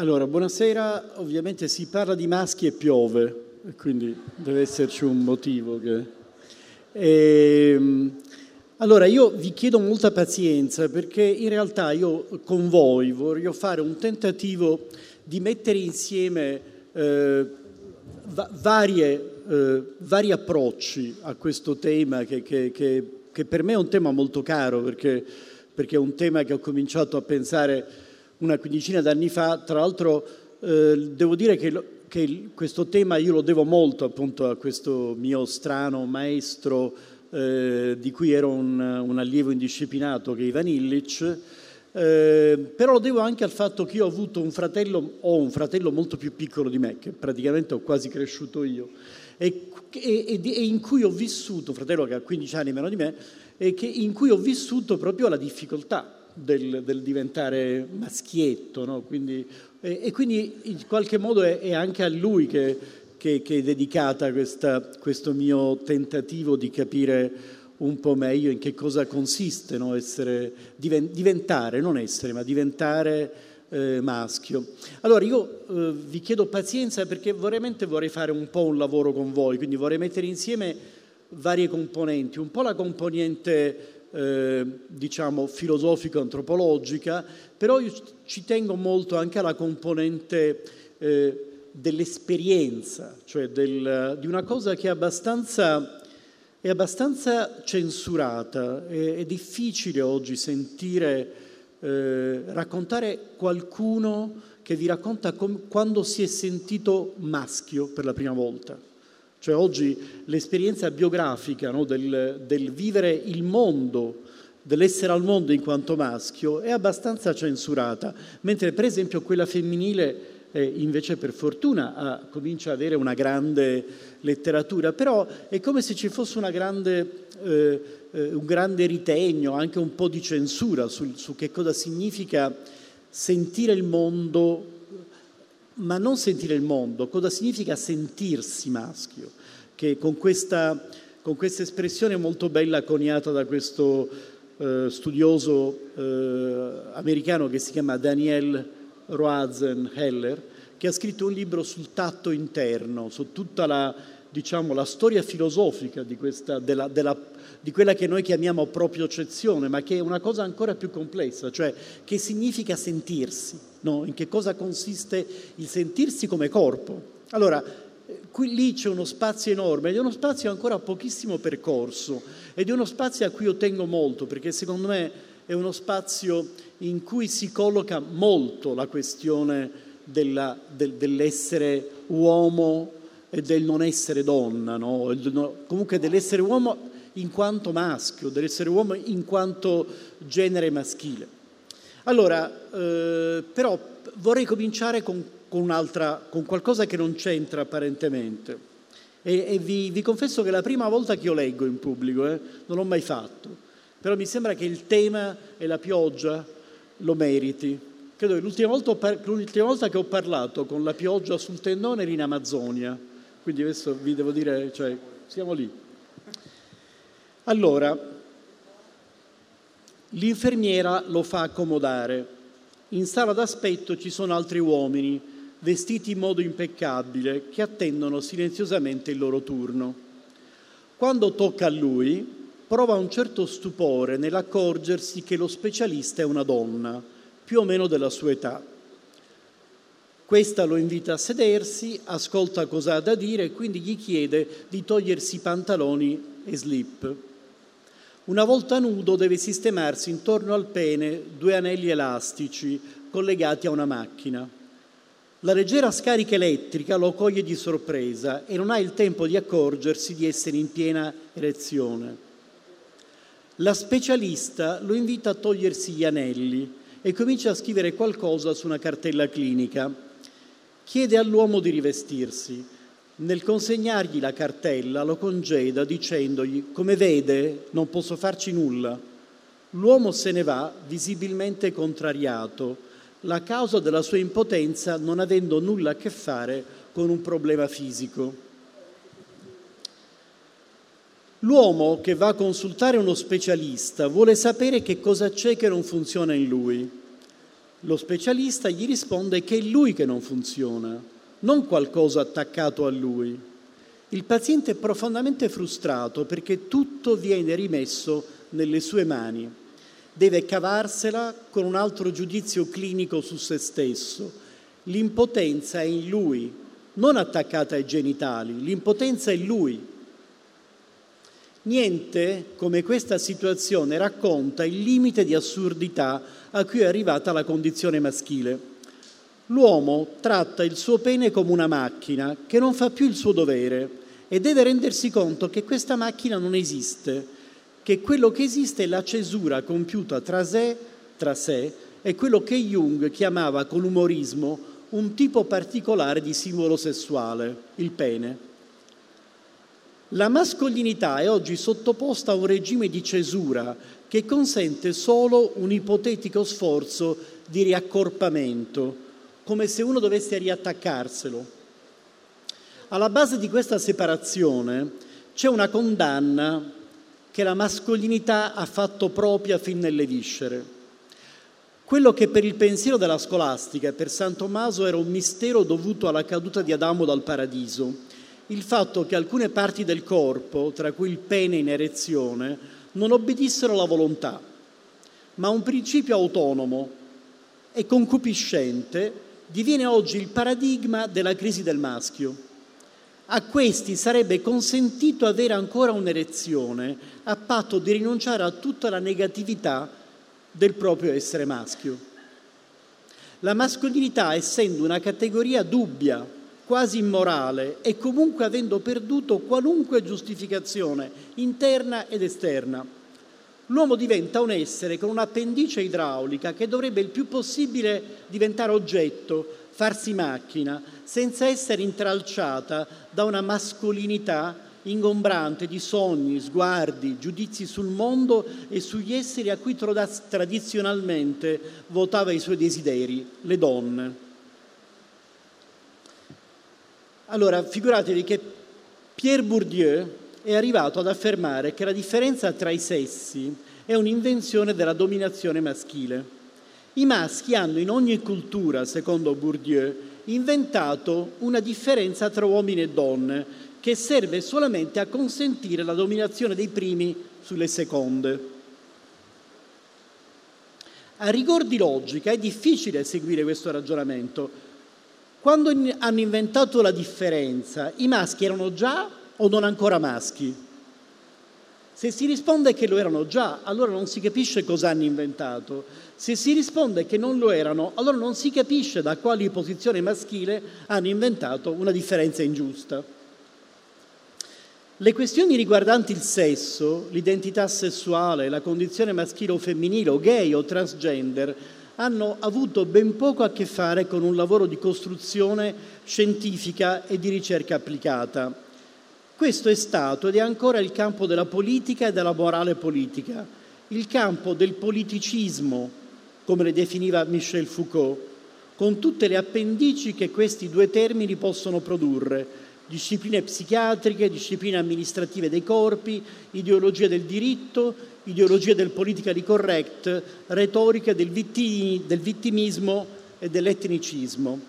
Allora, buonasera. Ovviamente si parla di maschi e piove, quindi deve esserci un motivo. Che... E, ehm, allora, io vi chiedo molta pazienza perché in realtà io con voi voglio fare un tentativo di mettere insieme eh, va- varie, eh, vari approcci a questo tema che, che, che, per me è un tema molto caro perché, perché è un tema che ho cominciato a pensare una quindicina d'anni fa, tra l'altro eh, devo dire che, che, questo tema io lo devo molto appunto a questo mio strano maestro eh, di cui ero un, un, allievo indisciplinato che è Ivan Illich, eh, però lo devo anche al fatto che io ho avuto un fratello, ho un fratello molto più piccolo di me, che praticamente ho quasi cresciuto io, e, e, e in cui ho vissuto, un fratello che ha 15 anni meno di me, e che, in cui ho vissuto proprio la difficoltà del, del diventare maschietto, no? quindi, e, e, quindi in qualche modo è, è anche a lui che, che, che è dedicata questa, questo mio tentativo di capire un po' meglio in che cosa consiste no? essere, diventare, non essere, ma diventare eh, maschio. Allora io eh, vi chiedo pazienza perché veramente vorrei fare un po' un lavoro con voi, quindi vorrei mettere insieme varie componenti, un po' la componente eh, diciamo filosofico-antropologica, però io ci tengo molto anche alla componente eh, dell'esperienza, cioè del, di una cosa che è abbastanza, è abbastanza censurata, è, è, difficile oggi sentire eh, raccontare qualcuno che vi racconta com- quando si è sentito maschio per la prima volta. Cioè oggi l'esperienza biografica no, del, del vivere il mondo, dell'essere al mondo in quanto maschio, è abbastanza censurata, mentre per esempio quella femminile eh, invece per fortuna ha, comincia ad avere una grande letteratura, però è come se ci fosse grande, eh, eh, un grande ritegno, anche un po' di censura su, su che cosa significa sentire il mondo ma non sentire il mondo, cosa significa sentirsi maschio, che con questa, con questa espressione molto bella coniata da questo eh, studioso eh, americano che si chiama Daniel Roazen-Heller, che ha scritto un libro sul tatto interno, su tutta la, diciamo, la storia filosofica questa, della, della, di quella che noi chiamiamo proprio-cezione, ma che è una cosa ancora più complessa, cioè che significa sentirsi, no? in che cosa consiste il sentirsi come corpo. Allora, qui lì c'è uno spazio enorme ed è uno spazio ancora pochissimo percorso ed è uno spazio a cui io tengo molto perché secondo me è uno spazio in cui si colloca molto la questione della, del, dell'essere uomo e del non essere donna, no? comunque dell'essere uomo in quanto maschio, dell'essere uomo in quanto genere maschile. Allora, eh, però vorrei cominciare con, con, con, qualcosa che non c'entra apparentemente. E, e vi, vi, confesso che è la prima volta che io leggo in pubblico, eh, non l'ho mai fatto, però mi sembra che il tema e la pioggia lo meriti. Credo che l'ultima volta, l'ultima volta che ho parlato con la pioggia sul tendone era in Amazzonia, quindi adesso vi devo dire, cioè, siamo lì. Allora, l'infermiera lo fa accomodare. In sala d'aspetto ci sono altri uomini, vestiti in modo impeccabile, che attendono silenziosamente il loro turno. Quando tocca a lui, prova un certo stupore nell'accorgersi che lo specialista è una donna, più o meno della sua età. Questa lo invita a sedersi, ascolta cosa ha da dire e quindi gli chiede di togliersi i pantaloni e slip. Una volta nudo deve sistemarsi intorno al pene due anelli elastici collegati a una macchina. La leggera scarica elettrica lo coglie di sorpresa e non ha il tempo di accorgersi di essere in piena erezione. La specialista lo invita a togliersi gli anelli e comincia a scrivere qualcosa su una cartella clinica. Chiede all'uomo di rivestirsi nel consegnargli la cartella lo congeda dicendogli come vede non posso farci nulla. L'uomo se ne va visibilmente contrariato, la causa della sua impotenza non avendo nulla a che fare con un problema fisico. L'uomo che va a consultare uno specialista vuole sapere che cosa c'è che non funziona in lui. Lo specialista gli risponde che è lui che non funziona, non qualcosa attaccato a lui. Il paziente è profondamente frustrato perché tutto viene rimesso nelle sue mani. Deve cavarsela con un altro giudizio clinico su se stesso. L'impotenza è in lui, non attaccata ai genitali, l'impotenza è lui. Niente come questa situazione racconta il limite di assurdità a cui è arrivata la condizione maschile. L'uomo tratta il suo pene come una macchina che non fa più il suo dovere e deve rendersi conto che questa macchina non esiste, che quello che esiste è la cesura compiuta tra sé, tra sé e quello che Jung chiamava con umorismo un tipo particolare di simbolo sessuale, il pene. La mascolinità è oggi sottoposta a un regime di cesura che consente solo un ipotetico sforzo di riaccorpamento, come se uno dovesse riattaccarselo. Alla base di questa separazione c'è una condanna che la mascolinità ha fatto propria fin nelle viscere. Quello che per il pensiero della scolastica e per San Tommaso era un mistero dovuto alla caduta di Adamo dal paradiso, il fatto che alcune parti del corpo, tra cui il pene in erezione, non obbedissero alla volontà, ma un principio autonomo e concupiscente diviene oggi il paradigma della crisi del maschio. A questi sarebbe consentito avere ancora un'erezione a patto di rinunciare a tutta la negatività del proprio essere maschio. La mascolinità, essendo una categoria dubbia, quasi immorale e comunque avendo perduto qualunque giustificazione interna ed esterna. L'uomo diventa un essere con un'appendice idraulica che dovrebbe il più possibile diventare oggetto, farsi macchina, senza essere intralciata da una mascolinità ingombrante di sogni, sguardi, giudizi sul mondo e sugli esseri a cui tradizionalmente votava i suoi desideri, le donne. Allora, figuratevi che Pierre Bourdieu è arrivato ad affermare che la differenza tra i sessi è un'invenzione della dominazione maschile. I maschi hanno in ogni cultura, secondo Bourdieu, inventato una differenza tra uomini e donne che serve solamente a consentire la dominazione dei primi sulle seconde. A rigor di logica è difficile seguire questo ragionamento, quando hanno inventato la differenza, i maschi erano già o non ancora maschi? Se si risponde che lo erano già, allora non si capisce cosa hanno inventato. Se si risponde che non lo erano, allora non si capisce da quale posizione maschile hanno inventato una differenza ingiusta. Le questioni riguardanti il sesso, l'identità sessuale, la condizione maschile o femminile o gay o transgender hanno avuto ben poco a che fare con un lavoro di costruzione scientifica e di ricerca applicata. Questo è stato ed è ancora il campo della politica e della morale politica, il campo del politicismo, come le definiva Michel Foucault, con tutte le appendici che questi due termini possono produrre, discipline psichiatriche, discipline amministrative dei corpi, ideologia del diritto, ideologia del politically correct, retorica del, vitti, del vittimismo e dell'etnicismo.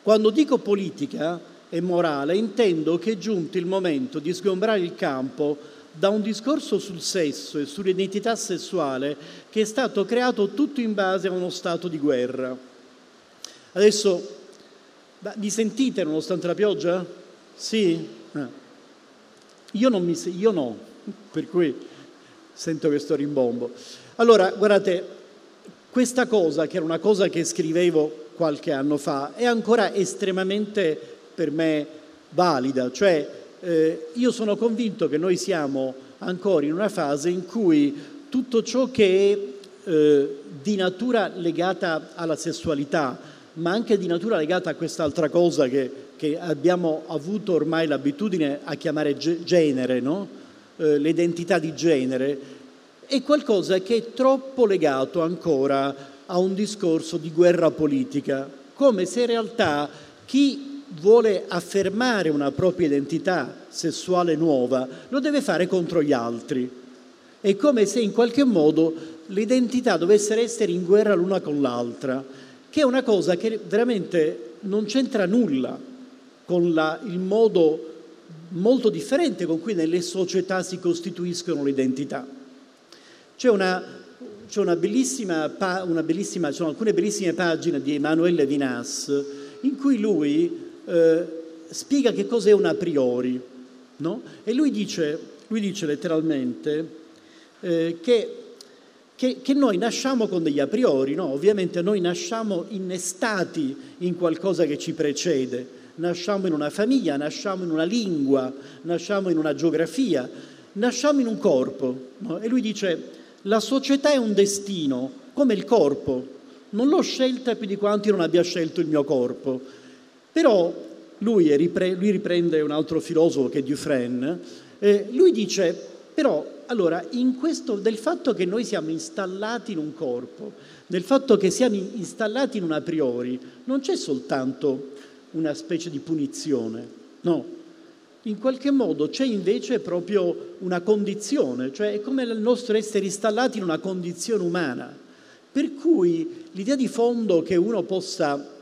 Quando dico politica e morale intendo che è giunto il momento di sgombrare il campo da un discorso sul sesso e sull'identità sessuale che è stato creato tutto in base a uno stato di guerra. Adesso, mi sentite nonostante la pioggia? Sì? Eh. Io, non mi, io no, per cui sento questo rimbombo. Allora, guardate, questa cosa, che era una cosa che scrivevo qualche anno fa, è ancora estremamente per me valida, cioè eh, io sono convinto che noi siamo ancora in una fase in cui tutto ciò che è eh, di natura legata alla sessualità, ma anche di natura legata a quest'altra cosa che, che abbiamo avuto ormai l'abitudine a chiamare genere, no? eh, l'identità di genere, è qualcosa che è troppo legato ancora a un discorso di guerra politica, come se in realtà chi vuole affermare una propria identità sessuale nuova lo deve fare contro gli altri. È come se in qualche modo l'identità dovesse essere in guerra l'una con l'altra che è una cosa che veramente non c'entra nulla con la, il modo molto differente con cui nelle società si costituiscono le identità. C'è una, c'è una bellissima, una bellissima, ci sono alcune bellissime pagine di Emanuele Vinas in cui lui eh, spiega che cos'è un a priori, no? E lui dice, lui dice letteralmente eh, che che, che, noi nasciamo con degli a priori, no? ovviamente noi nasciamo innestati in qualcosa che ci precede, nasciamo in una famiglia, nasciamo in una lingua, nasciamo in una geografia, nasciamo in un corpo. No? E lui dice, la società è un destino, come il corpo, non l'ho scelta più di quanti non abbia scelto il mio corpo. Però lui, ripre- lui riprende un altro filosofo che è Dufresne, eh, lui dice, però allora, in questo, del fatto che noi siamo installati in un corpo, del fatto che siamo installati in un a priori, non c'è soltanto una specie di punizione, no. In qualche modo c'è invece proprio una condizione, cioè è come il nostro essere installati in una condizione umana. Per cui l'idea di fondo che uno possa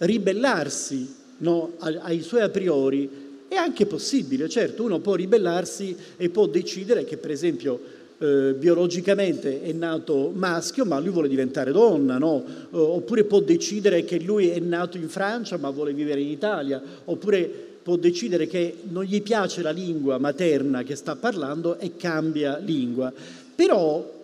ribellarsi no, ai suoi a priori è anche possibile, certo, uno può ribellarsi e può decidere che per esempio eh, biologicamente è nato maschio ma lui vuole diventare donna, no? oppure può decidere che lui è nato in Francia ma vuole vivere in Italia, oppure può decidere che non gli piace la lingua materna che sta parlando e cambia lingua. Però,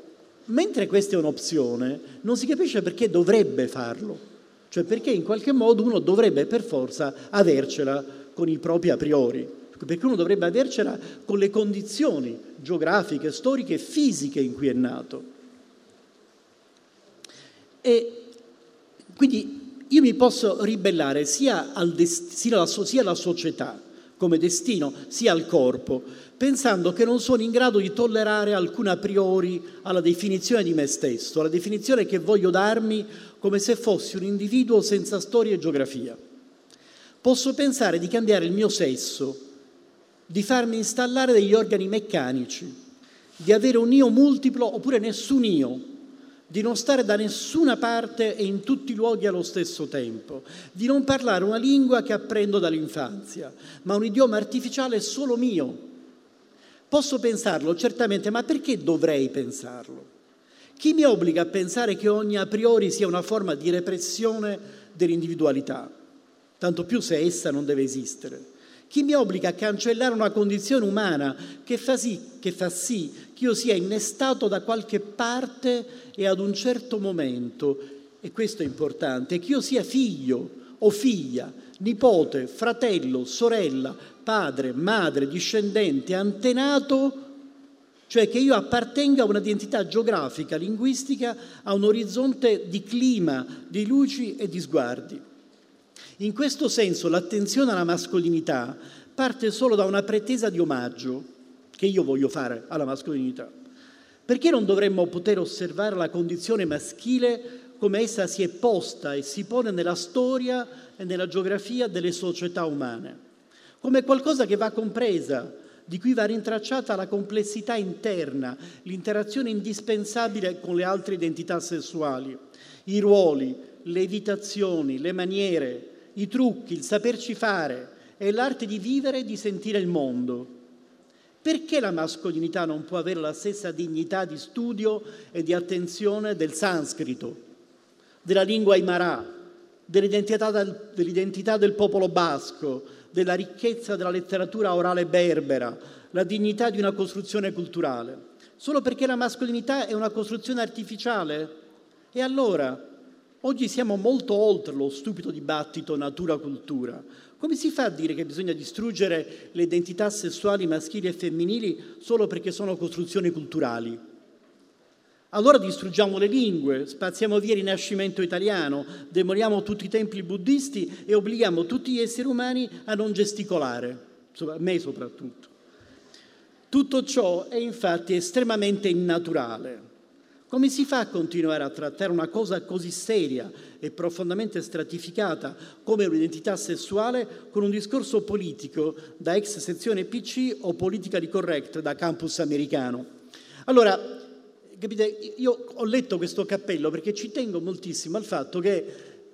mentre questa è un'opzione, non si capisce perché dovrebbe farlo, cioè perché in qualche modo uno dovrebbe per forza avercela con i propri a priori, perché uno dovrebbe avercela con le condizioni geografiche, storiche e fisiche in cui è nato. E quindi io mi posso ribellare sia, dest- sia, alla, sia alla società come destino, sia al corpo, pensando che non sono in grado di tollerare alcun a priori alla definizione di me stesso, alla definizione che voglio darmi come se fossi un individuo senza storia e geografia. Posso pensare di cambiare il mio sesso, di farmi installare degli organi meccanici, di avere un io multiplo oppure nessun io, di non stare da nessuna parte e in tutti i luoghi allo stesso tempo, di non parlare una lingua che apprendo dall'infanzia, ma un idioma artificiale solo mio. Posso pensarlo certamente, ma perché dovrei pensarlo? Chi mi obbliga a pensare che ogni a priori sia una forma di repressione dell'individualità? tanto più se essa non deve esistere. Chi mi obbliga a cancellare una condizione umana che fa, sì, che fa sì che io sia innestato da qualche parte e ad un certo momento, e questo è importante, che io sia figlio o figlia, nipote, fratello, sorella, padre, madre, discendente, antenato, cioè che io appartenga a un'identità geografica, linguistica, a un orizzonte di clima, di luci e di sguardi. In questo senso l'attenzione alla mascolinità parte solo da una pretesa di omaggio che io voglio fare alla mascolinità. Perché non dovremmo poter osservare la condizione maschile come essa si è posta e si pone nella storia e nella geografia delle società umane? Come qualcosa che va compresa, di cui va rintracciata la complessità interna, l'interazione indispensabile con le altre identità sessuali, i ruoli, le evitazioni, le maniere, i trucchi, il saperci fare è l'arte di vivere e di sentire il mondo. Perché la mascolinità non può avere la stessa dignità di studio e di attenzione del sanscrito, della lingua aymara, dell'identità del, dell'identità del popolo basco, della ricchezza della letteratura orale berbera, la dignità di una costruzione culturale? Solo perché la mascolinità è una costruzione artificiale? E allora Oggi siamo molto oltre lo stupido dibattito natura-cultura. Come si fa a dire che bisogna distruggere le identità sessuali maschili e femminili solo perché sono costruzioni culturali? Allora distruggiamo le lingue, spaziamo via il rinascimento italiano, demoliamo tutti i templi buddisti e obblighiamo tutti gli esseri umani a non gesticolare, me soprattutto. Tutto ciò è infatti estremamente innaturale. Come si fa a continuare a trattare una cosa così seria e profondamente stratificata come un'identità sessuale con un discorso politico da ex sezione PC o politica di correct da campus americano? Allora, capite, io ho letto questo cappello perché ci tengo moltissimo al fatto che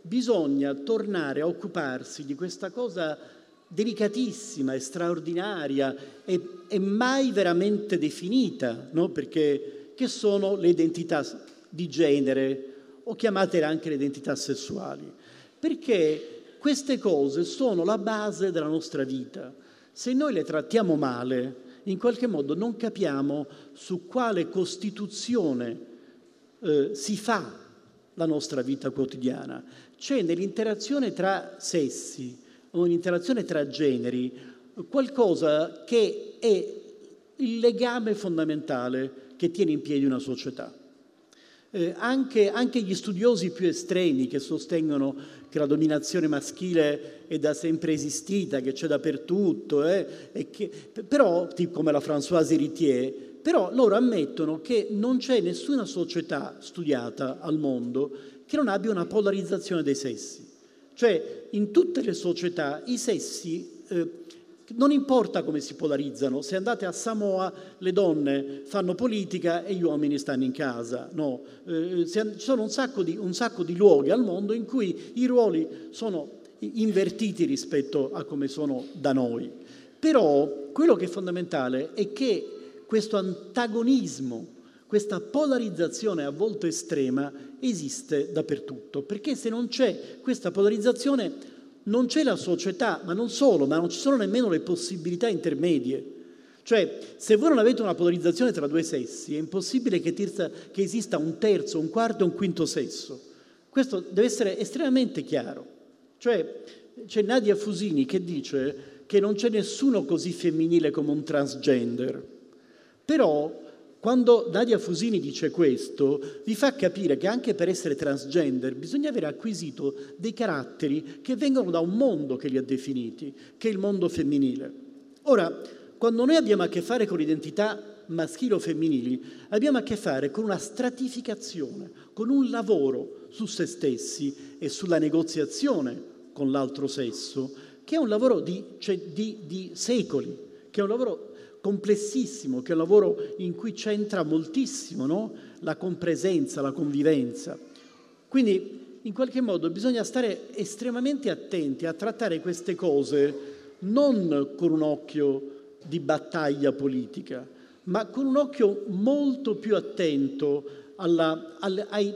bisogna tornare a occuparsi di questa cosa delicatissima e straordinaria e, e mai veramente definita, no? perché che sono le identità di genere o chiamatele anche le identità sessuali, perché queste cose sono la base della nostra vita. Se noi le trattiamo male, in qualche modo non capiamo su quale costituzione eh, si fa la nostra vita quotidiana. C'è nell'interazione tra sessi o nell'interazione tra generi qualcosa che è il legame fondamentale che tiene in piedi una società. Eh, anche, anche, gli studiosi più estremi che sostengono che la dominazione maschile è da sempre esistita, che c'è dappertutto, eh, che, però, come la Françoise Héritier, però loro ammettono che non c'è nessuna società studiata al mondo che non abbia una polarizzazione dei sessi. Cioè, in tutte le società i sessi eh, non importa come si polarizzano, se andate a Samoa le donne fanno politica e gli uomini stanno in casa, no, eh, ci sono un sacco, di, un sacco di luoghi al mondo in cui i ruoli sono invertiti rispetto a come sono da noi. Però quello che è fondamentale è che questo antagonismo, questa polarizzazione a volte estrema esiste dappertutto, perché se non c'è questa polarizzazione non c'è la società, ma non solo, ma non ci sono nemmeno le possibilità intermedie. Cioè, se voi non avete una polarizzazione tra due sessi, è impossibile che, terza, che esista un terzo, un quarto e un quinto sesso. Questo deve essere estremamente chiaro. Cioè, c'è Nadia Fusini che dice che non c'è nessuno così femminile come un transgender. Però quando Nadia Fusini dice questo, vi fa capire che anche per essere transgender bisogna aver acquisito dei caratteri che vengono da un mondo che li ha definiti, che è il mondo femminile. Ora, quando noi abbiamo a che fare con identità maschili o femminili, abbiamo a che fare con una stratificazione, con un lavoro su se stessi e sulla negoziazione con l'altro sesso, che è un lavoro di, cioè, di, di secoli, che è un lavoro complessissimo, che è un lavoro in cui c'entra moltissimo no? la compresenza, la convivenza. Quindi in qualche modo bisogna stare estremamente attenti a trattare queste cose non con un occhio di battaglia politica, ma con un occhio molto più attento alla, alla, ai,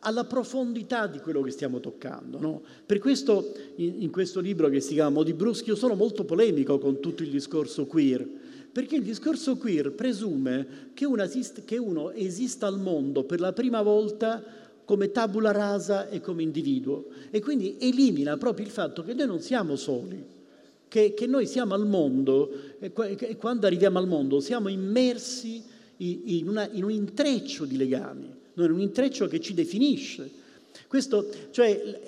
alla profondità di quello che stiamo toccando. No? Per questo in, in, questo libro che si chiama Modi Bruschi io sono molto polemico con tutto il discorso queer, perché il discorso queer presume che uno, esiste, che uno esista al mondo per la prima volta come tabula rasa e come individuo e quindi elimina proprio il fatto che noi non siamo soli, che, che noi siamo al mondo e, quando arriviamo al mondo siamo immersi in, una, in un intreccio di legami, in un intreccio che ci definisce. Questo, cioè,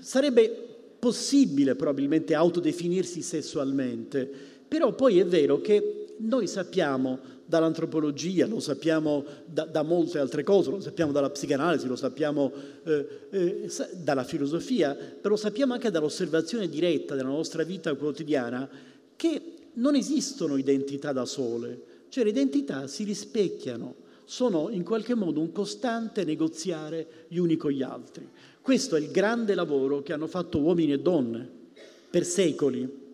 sarebbe possibile probabilmente autodefinirsi sessualmente, però poi è vero che noi sappiamo dall'antropologia, lo sappiamo da, da, molte altre cose, lo sappiamo dalla psicanalisi, lo sappiamo eh, eh, dalla filosofia, però lo sappiamo anche dall'osservazione diretta della nostra vita quotidiana, che non esistono identità da sole, cioè le identità si rispecchiano, sono in qualche modo un costante negoziare gli uni con gli altri. Questo è il grande lavoro che hanno fatto uomini e donne per secoli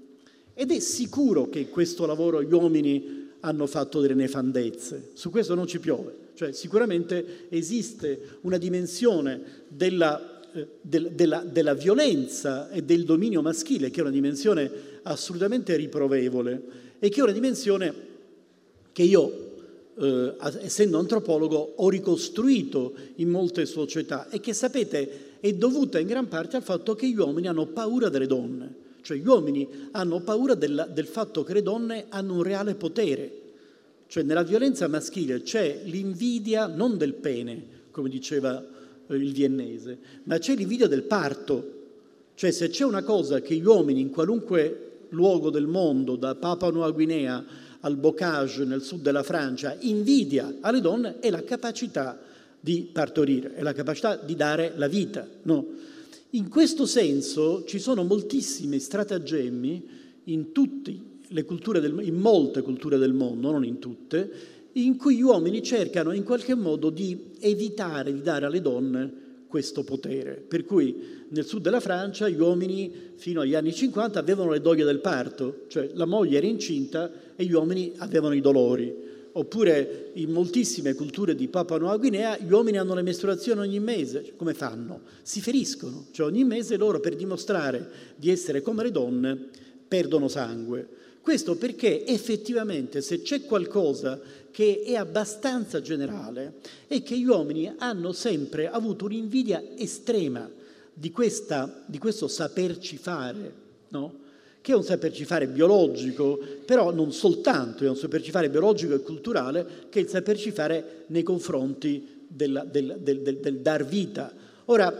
ed è sicuro che in questo lavoro gli uomini hanno fatto delle nefandezze, su questo non ci piove, cioè sicuramente esiste una dimensione della, eh, del, della, della violenza e del dominio maschile che è una dimensione assolutamente riprovevole e che è una dimensione che io eh, essendo antropologo, ho ricostruito in molte società e che sapete è dovuta in gran parte al fatto che gli uomini hanno paura delle donne. Cioè gli uomini hanno paura del, del fatto che le donne hanno un reale potere. Cioè nella violenza maschile c'è l'invidia non del pene, come diceva eh, il viennese, ma c'è l'invidia del parto. Cioè se c'è una cosa che gli uomini in qualunque luogo del mondo, da Papua Nuova Guinea al Bocage nel sud della Francia, invidia alle donne è la capacità di partorire, è la capacità di dare la vita. No? In questo senso ci sono moltissimi stratagemmi in, del, in molte culture del mondo, non in tutte, in cui gli uomini cercano in qualche modo di evitare di dare alle donne questo potere. Per cui nel sud della Francia gli uomini fino agli anni 50 avevano le doglie del parto, cioè la moglie era incinta e gli uomini avevano i dolori. Oppure in moltissime culture di Papua Nuova Guinea gli uomini hanno le mestruazioni ogni mese. Cioè, come fanno? Si feriscono, cioè ogni mese loro per dimostrare di essere come le donne perdono sangue. Questo perché effettivamente se c'è qualcosa che è abbastanza generale è che gli uomini hanno sempre avuto un'invidia estrema di, questa, di questo saperci fare, no? Che è un saperci fare biologico, però non soltanto, è un saperci fare biologico e culturale, che è il saperci fare nei confronti del, del, del, del dar vita. Ora,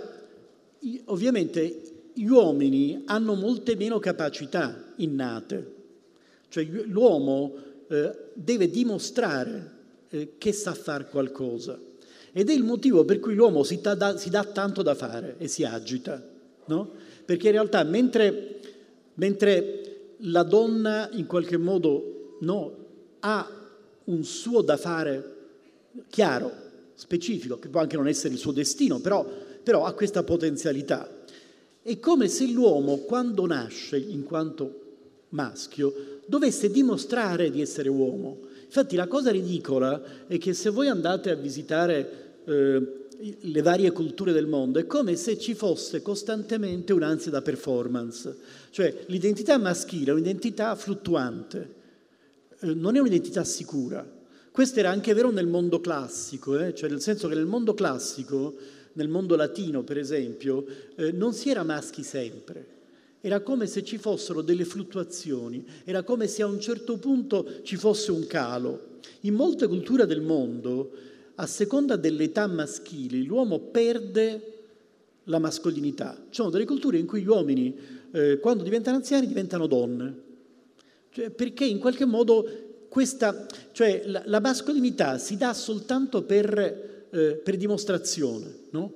ovviamente gli uomini hanno molte meno capacità innate, cioè l'uomo eh, deve dimostrare eh, che sa fare qualcosa ed è il motivo per cui l'uomo si, da, si dà tanto da fare e si agita, no? Perché in realtà mentre Mentre la donna in qualche modo no, ha un suo da fare chiaro, specifico, che può anche non essere il suo destino, però, però ha questa potenzialità. È come se l'uomo, quando nasce in quanto maschio, dovesse dimostrare di essere uomo. Infatti la cosa ridicola è che se voi andate a visitare eh, le varie culture del mondo, è come se ci fosse costantemente un'ansia da performance, cioè l'identità maschile è un'identità fluttuante, eh, non è un'identità sicura. Questo era anche vero nel mondo classico, eh? cioè nel senso che nel mondo classico, nel mondo latino per esempio, eh, non si era maschi sempre, era come se ci fossero delle fluttuazioni, era come se a un certo punto ci fosse un calo. In molte culture del mondo a seconda dell'età maschile l'uomo perde la mascolinità. Ci sono delle culture in cui gli uomini, eh, quando diventano anziani, diventano donne, cioè, perché in qualche modo questa, cioè, la, la, mascolinità si dà soltanto per, eh, per dimostrazione, no?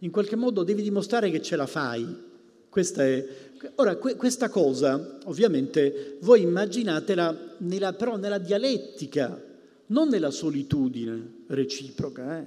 In qualche modo devi dimostrare che ce la fai. Questa è, ora, que, questa cosa, ovviamente, voi immaginatela nella, però nella dialettica non nella solitudine reciproca. Eh?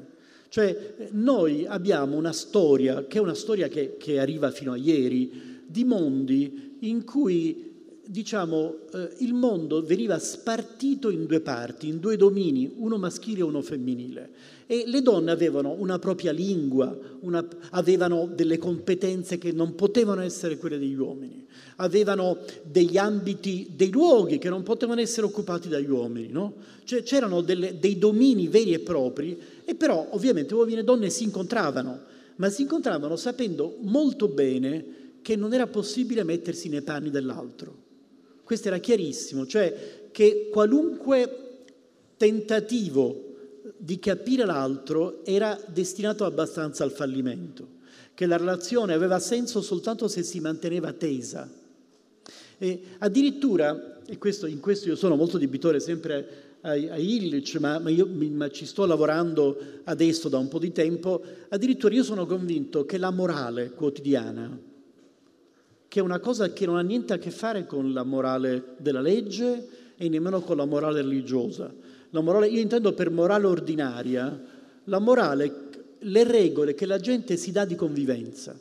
Cioè noi abbiamo una storia, che è una storia che, che arriva fino a ieri, di mondi in cui diciamo, eh, il mondo veniva spartito in due parti, in due domini, uno maschile e uno femminile. E le donne avevano una propria lingua, una, avevano delle competenze che non potevano essere quelle degli uomini, avevano degli ambiti, dei luoghi che non potevano essere occupati dagli uomini, no? cioè, c'erano delle, dei domini veri e propri, e però ovviamente uomini e donne si incontravano, ma si incontravano sapendo molto bene che non era possibile mettersi nei panni dell'altro. Questo era chiarissimo, cioè che qualunque tentativo di capire l'altro era destinato abbastanza al fallimento, che la relazione aveva senso soltanto se si manteneva tesa. E addirittura, e questo, in questo io sono molto debitore sempre a, a Illich, ma, ma io ma ci sto lavorando adesso da un po' di tempo, addirittura io sono convinto che la morale quotidiana, che è una cosa che non ha niente a che fare con la morale della legge e nemmeno con la morale religiosa. La morale, io intendo per morale ordinaria, la morale, le regole che la gente si dà di convivenza.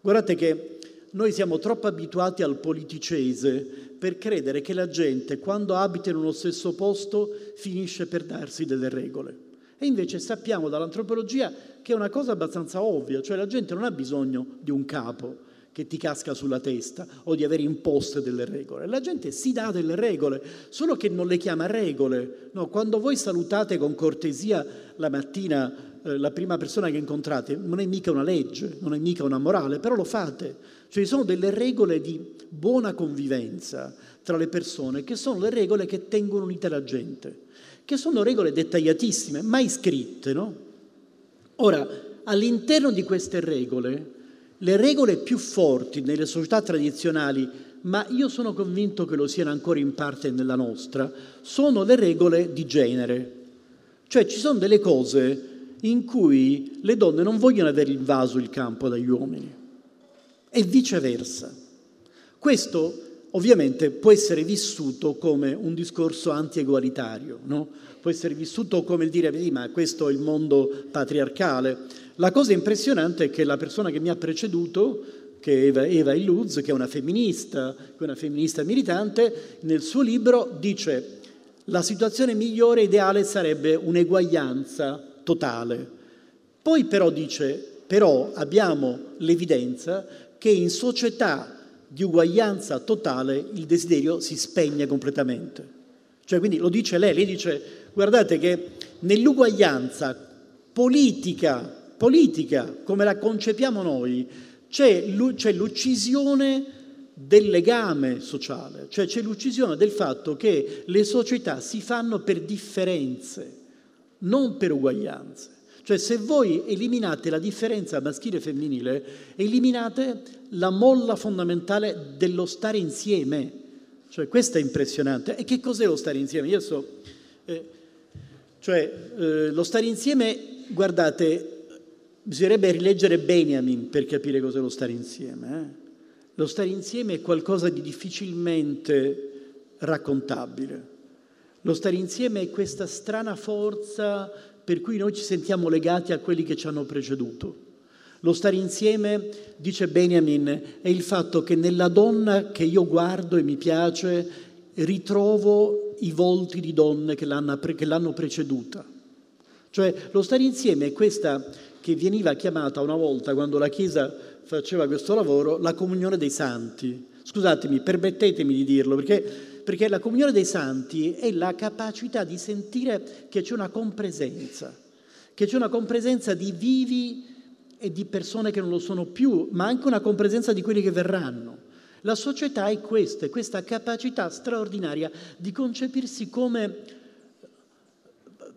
Guardate che noi siamo troppo abituati al politicese per credere che la gente, quando abita in uno stesso posto, finisce per darsi delle regole. E invece sappiamo dall'antropologia che è una cosa abbastanza ovvia, cioè la gente non ha bisogno di un capo, che ti casca sulla testa o di avere imposte delle regole. La gente si dà delle regole, solo che non le chiama regole. No, quando voi salutate con cortesia la mattina eh, la prima persona che incontrate, non è mica una legge, non è mica una morale, però lo fate. Cioè ci sono delle regole di buona convivenza tra le persone che sono le regole che tengono unita la gente, che sono regole dettagliatissime, mai scritte, no? Ora, all'interno di queste regole le regole più forti nelle società tradizionali, ma io sono convinto che lo siano ancora in parte nella nostra, sono le regole di genere. Cioè ci sono delle cose in cui le donne non vogliono aver invaso il campo dagli uomini e viceversa. Questo ovviamente può essere vissuto come un discorso anti-egualitario, no? può essere vissuto come il dire, ma questo è il mondo patriarcale. La cosa impressionante è che la persona che mi ha preceduto, che è Eva, Eva Illuz, che è una femminista, che è una femminista militante, nel suo libro dice la situazione migliore ideale sarebbe un'eguaglianza totale. Poi però dice, però abbiamo l'evidenza che in società di uguaglianza totale il desiderio si spegne completamente. Cioè, quindi lo dice lei, lei dice, guardate che nell'uguaglianza politica, politica come la concepiamo noi, c'è, l'uccisione del legame sociale, cioè c'è l'uccisione del fatto che le società si fanno per differenze, non per uguaglianze. Cioè se voi eliminate la differenza maschile e femminile, eliminate la molla fondamentale dello stare insieme. Cioè questo è impressionante. E che cos'è lo stare insieme? Io so, eh, cioè eh, lo stare insieme, guardate, bisognerebbe rileggere Benjamin per capire cos'è lo stare insieme. Eh? Lo stare insieme è qualcosa di difficilmente raccontabile. Lo stare insieme è questa strana forza per cui noi ci sentiamo legati a quelli che ci hanno preceduto. Lo stare insieme, dice Benjamin, è il fatto che nella donna che io guardo e mi piace ritrovo i volti di donne che l'hanno, che l'hanno preceduta. Cioè lo stare insieme è questa che veniva chiamata una volta quando la Chiesa faceva questo lavoro la comunione dei santi. Scusatemi, permettetemi di dirlo perché perché la comunione dei santi è la capacità di sentire che c'è una compresenza, che c'è una compresenza di vivi e di persone che non lo sono più, ma anche una compresenza di quelli che verranno. La società è questa, è questa capacità straordinaria di concepirsi come,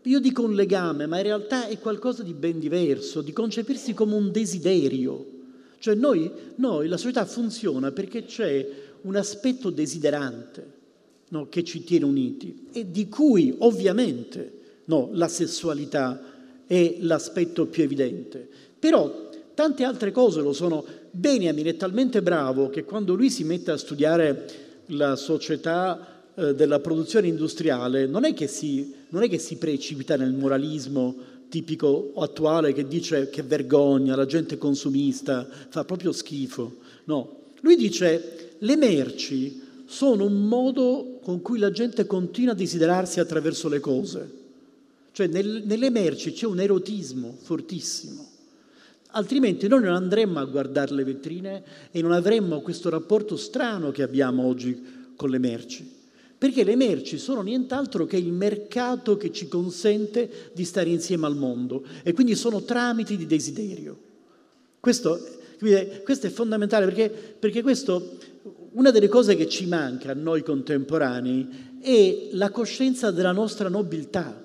io dico un legame, ma in realtà è qualcosa di ben diverso, di concepirsi come un desiderio. Cioè noi, noi la società funziona perché c'è un aspetto desiderante no, che ci tiene uniti e di cui ovviamente no, la sessualità è l'aspetto più evidente. Però tante altre cose lo sono. Benjamin è talmente bravo che quando lui si mette a studiare la società eh, della produzione industriale non è, che si, non è che si precipita nel moralismo tipico attuale che dice che vergogna, la gente consumista, fa proprio schifo. No, lui dice le merci sono un modo con cui la gente continua a desiderarsi attraverso le cose. Cioè nel, nelle merci c'è un erotismo fortissimo. Altrimenti noi non andremmo a guardare le vetrine e non avremmo questo rapporto strano che abbiamo oggi con le merci. Perché le merci sono nient'altro che il mercato che ci consente di stare insieme al mondo e quindi sono tramiti di desiderio. Questo, questo è fondamentale perché, perché questo una delle cose che ci manca a noi contemporanei è la coscienza della nostra nobiltà,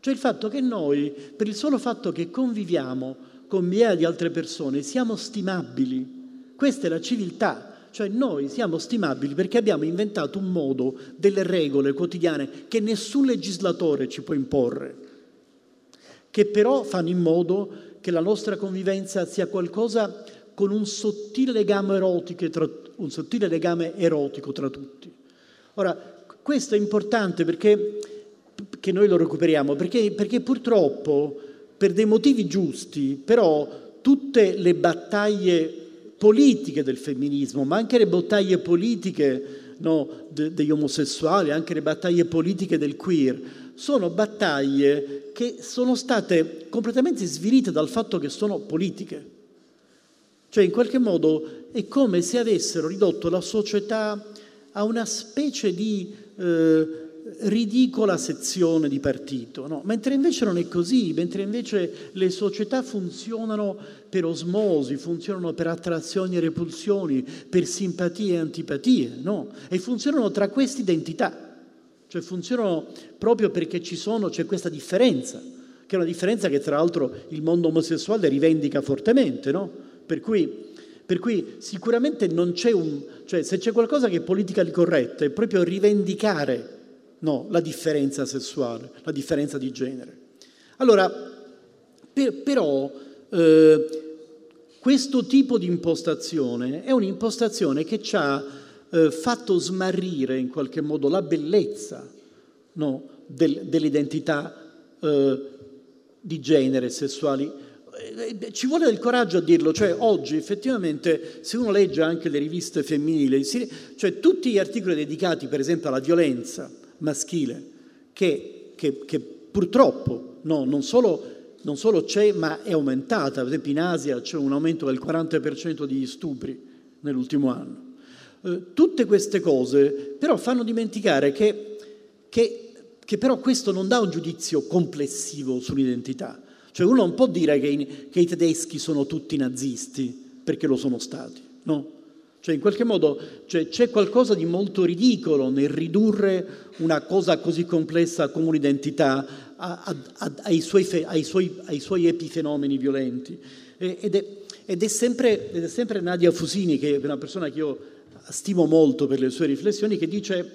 cioè il fatto che noi, per il solo fatto che conviviamo con migliaia di altre persone, siamo stimabili. Questa è la civiltà, cioè noi siamo stimabili perché abbiamo inventato un modo, delle regole quotidiane che nessun legislatore ci può imporre, che però fanno in modo che la nostra convivenza sia qualcosa con un sottile legame erotico tra, sottile legame erotico tra tutti. Ora, questo è importante perché che noi lo recuperiamo, perché, perché purtroppo, per dei motivi giusti, però tutte le battaglie politiche del femminismo, ma anche le battaglie politiche no, de, degli omosessuali, anche le battaglie politiche del queer, sono battaglie che sono state completamente svilite dal fatto che sono politiche. Cioè in qualche modo è come se avessero ridotto la società a una specie di eh, ridicola sezione di partito, no? mentre invece non è così, mentre invece le società funzionano per osmosi, funzionano per attrazioni e repulsioni, per simpatie e antipatie, no? e funzionano tra queste identità, cioè funzionano proprio perché sono, c'è questa differenza, che è una differenza che tra l'altro il mondo omosessuale rivendica fortemente, no? Per cui, per cui sicuramente non c'è un... cioè se c'è qualcosa che è politically corretto è proprio rivendicare no, la differenza sessuale, la differenza di genere. Allora, per, però eh, questo tipo di impostazione è un'impostazione che ha eh, fatto smarrire in qualche modo la bellezza no, del, dell'identità eh, di genere sessuali. Eh, ci vuole del coraggio a dirlo, cioè oggi effettivamente se uno legge anche le riviste femminili, cioè tutti gli articoli dedicati per esempio alla violenza maschile, che, che, che purtroppo no, non, solo, non solo c'è ma è aumentata, per esempio in Asia c'è un aumento del 40% di stupri nell'ultimo anno. Eh, tutte queste cose però fanno dimenticare che, che che però questo non dà un giudizio complessivo sull'identità. Cioè uno non può dire che i, che i tedeschi sono tutti nazisti, perché lo sono stati, no? Cioè in qualche modo cioè, c'è qualcosa di molto ridicolo nel ridurre una cosa così complessa come un'identità a, a, a, ai, suoi, ai, suoi, ai, suoi, epifenomeni violenti. Ed è, ed, è sempre, ed è sempre Nadia Fusini, che è una persona che io stimo molto per le sue riflessioni, che dice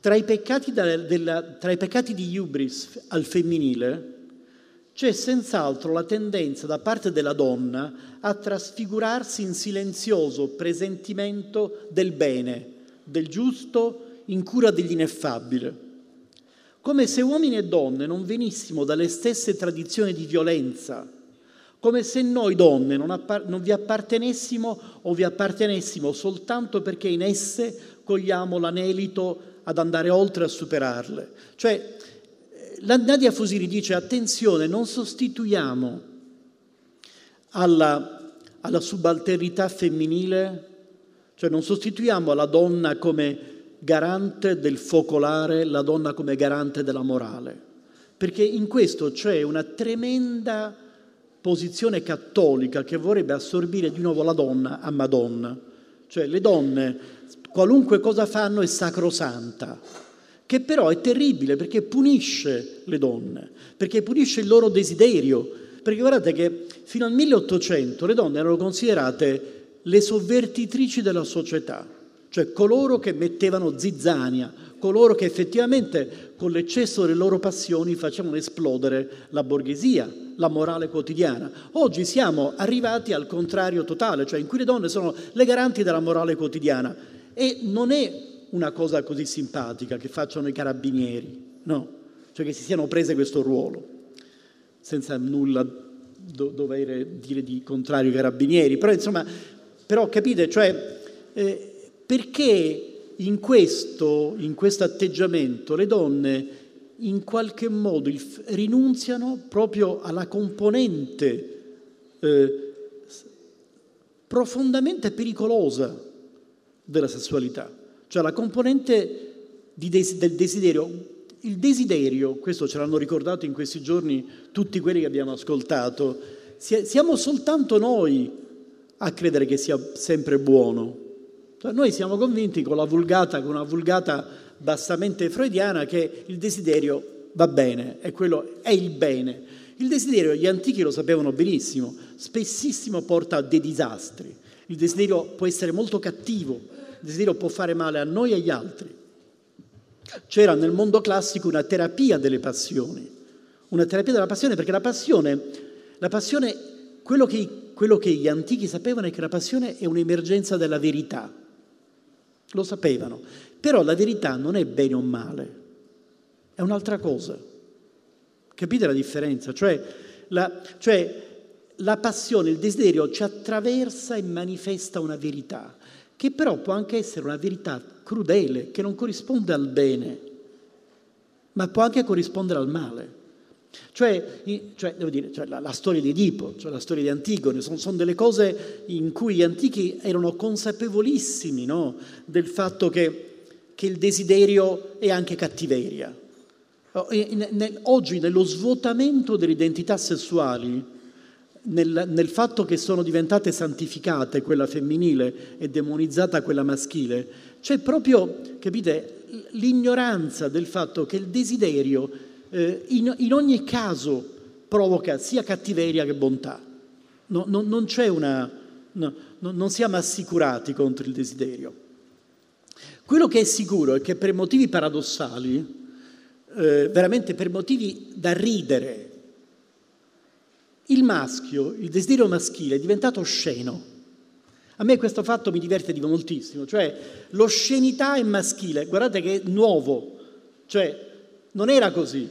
tra i peccati, della, della, tra i peccati di Hubris al femminile c'è senz'altro la tendenza da parte della donna a trasfigurarsi in silenzioso presentimento del bene, del giusto, in cura dell'ineffabile. Come se uomini e donne non venissimo dalle stesse tradizioni di violenza, come se noi donne non, appar- non vi appartenessimo o vi appartenessimo soltanto perché in esse cogliamo l'anelito ad andare oltre a superarle. Cioè, la Nadia Fusini dice attenzione, non sostituiamo alla, alla subalternità femminile, cioè non sostituiamo la donna come garante del focolare, la donna come garante della morale, perché in questo c'è una tremenda posizione cattolica che vorrebbe assorbire di nuovo la donna a Madonna, cioè le donne qualunque cosa fanno è sacrosanta, che però è terribile perché punisce le donne, perché punisce il loro desiderio. Perché guardate che fino al 1800 le donne erano considerate le sovvertitrici della società, cioè coloro che mettevano zizzania, coloro che effettivamente con l'eccesso delle loro passioni facevano esplodere la borghesia, la morale quotidiana. Oggi siamo arrivati al contrario totale, cioè in cui le donne sono le garanti della morale quotidiana e non è una cosa così simpatica che facciano i carabinieri, no, cioè che si siano prese questo ruolo, senza nulla do- dover dire di contrario ai carabinieri, però insomma, però capite, cioè, eh, perché in questo, in questo atteggiamento le donne in qualche modo rinunziano proprio alla componente eh, profondamente pericolosa della sessualità, cioè la componente des- del desiderio. Il desiderio, questo ce l'hanno ricordato in questi giorni tutti quelli che abbiamo ascoltato, siamo soltanto noi a credere che sia sempre buono. Cioè, noi siamo convinti con la vulgata, con una vulgata bassamente freudiana, che il desiderio va bene, è, quello, è il bene. Il desiderio, gli antichi lo sapevano benissimo, spessissimo porta a dei disastri. Il desiderio può essere molto cattivo, desiderio può fare male a noi e agli altri. C'era nel mondo classico una terapia delle passioni, una terapia della passione perché la passione, la passione quello, che, quello che gli antichi sapevano è che la passione è un'emergenza della verità. Lo sapevano. Però la verità non è bene o male, è un'altra cosa. Capite la differenza? Cioè la, cioè, la passione, il desiderio ci attraversa e manifesta una verità che però può anche essere una verità crudele, che non corrisponde al bene, ma può anche corrispondere al male. Cioè, cioè, dire, cioè la, la, storia di Edipo, cioè la storia di Antigone, sono, sono, delle cose in cui gli antichi erano consapevolissimi no? del fatto che, che, il desiderio è anche cattiveria. Oggi nello svuotamento delle identità sessuali, nel, nel, fatto che sono diventate santificate quella femminile e demonizzata quella maschile, c'è proprio, capite, l'ignoranza del fatto che il desiderio eh, in, in, ogni caso provoca sia cattiveria che bontà. No, no, non una... No, non siamo assicurati contro il desiderio. Quello che è sicuro è che per motivi paradossali, eh, veramente per motivi da ridere, il maschio, il desiderio maschile è diventato osceno. A me questo fatto mi diverte di moltissimo, cioè l'oscenità è maschile, guardate che è nuovo, cioè non era così.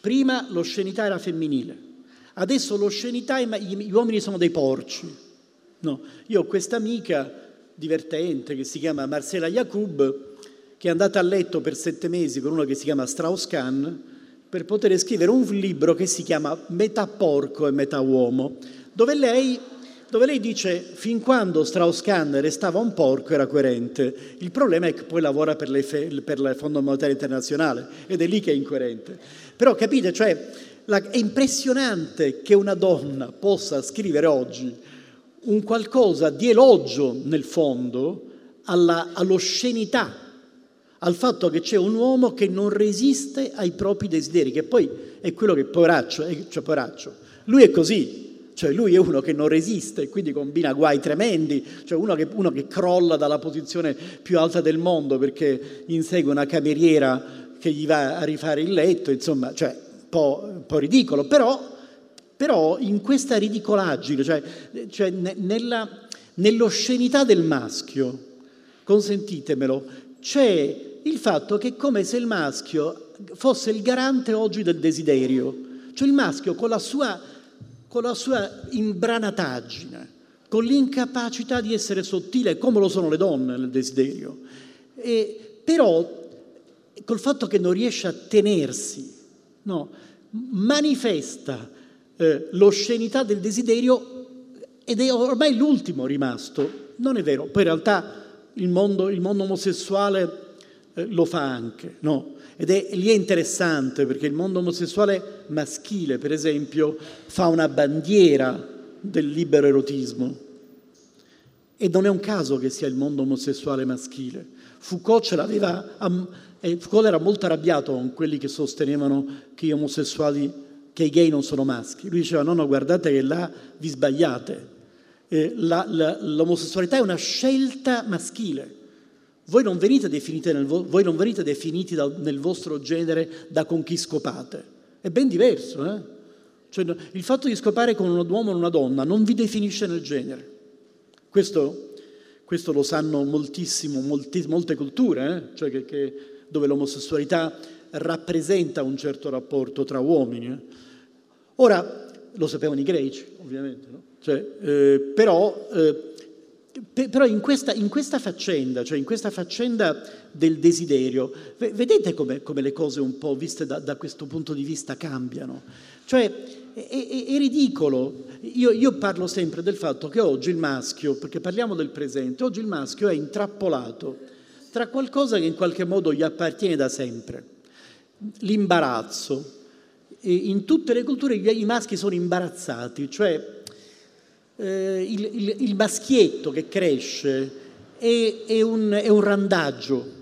Prima l'oscenità era femminile, adesso l'oscenità, è, gli uomini sono dei porci. No, io ho questa amica divertente che si chiama Marcela Jacob, che è andata a letto per sette mesi con uno che si chiama Strauss-Kahn per poter scrivere un libro che si chiama Metà porco e metà uomo, dove lei, dove lei dice fin quando Strauss-Kahn restava un porco era coerente, il problema è che poi lavora per, le, per il Fondo Monetario Internazionale ed è lì che è incoerente. Però capite, cioè, la, è impressionante che una donna possa scrivere oggi un qualcosa di elogio nel fondo alla, all'oscenità al fatto che c'è un uomo che non resiste ai propri desideri, che poi è quello che poraccio, cioè poraccio. Lui è così, cioè lui è uno che non resiste, quindi combina guai tremendi, cioè uno che, uno che crolla dalla posizione più alta del mondo perché insegue una cameriera che gli va a rifare il letto, insomma, cioè un po', un po ridicolo, però, però, in questa ridicolaggine, cioè, cioè nella, nell'oscenità del maschio, consentitemelo, c'è il fatto che è come se il maschio fosse il garante oggi del desiderio, cioè il maschio con la sua, con la sua imbranataggine, con l'incapacità di essere sottile come lo sono le donne nel desiderio, e, però col fatto che non riesce a tenersi, no, manifesta eh, l'oscenità del desiderio ed è ormai l'ultimo rimasto. Non è vero, poi in realtà il mondo, il mondo omosessuale eh, lo fa anche, no? Ed è lì è interessante perché il mondo omosessuale maschile, per esempio, fa una bandiera del libero erotismo. E non è un caso che sia il mondo omosessuale maschile. Foucault ce l'aveva, Foucault era molto arrabbiato con quelli che sostenevano che gli omosessuali, che i gay non sono maschi. Lui diceva no, no, guardate che là vi sbagliate. Eh, la, la, l'omosessualità è una scelta maschile. Voi non venite definiti nel, voi non venite definiti da, nel vostro genere da con chi scopate. È ben diverso. Eh? Cioè, il fatto di scopare con un uomo o una donna non vi definisce nel genere. Questo, questo lo sanno moltissimo, molti, molte culture, eh? cioè che, che, dove l'omosessualità rappresenta un certo rapporto tra uomini. Eh? Ora, lo sapevano i greci, ovviamente, no? cioè, eh, però eh, però in questa, in questa, faccenda, cioè in questa faccenda del desiderio, vedete come, come le cose un po' viste da, da, questo punto di vista cambiano? Cioè è, è, è ridicolo, io, io, parlo sempre del fatto che oggi il maschio, perché parliamo del presente, oggi il maschio è intrappolato tra qualcosa che in qualche modo gli appartiene da sempre, l'imbarazzo. E in tutte le culture i maschi sono imbarazzati, cioè eh, il, il, il, maschietto che cresce è, è, un, è un randaggio.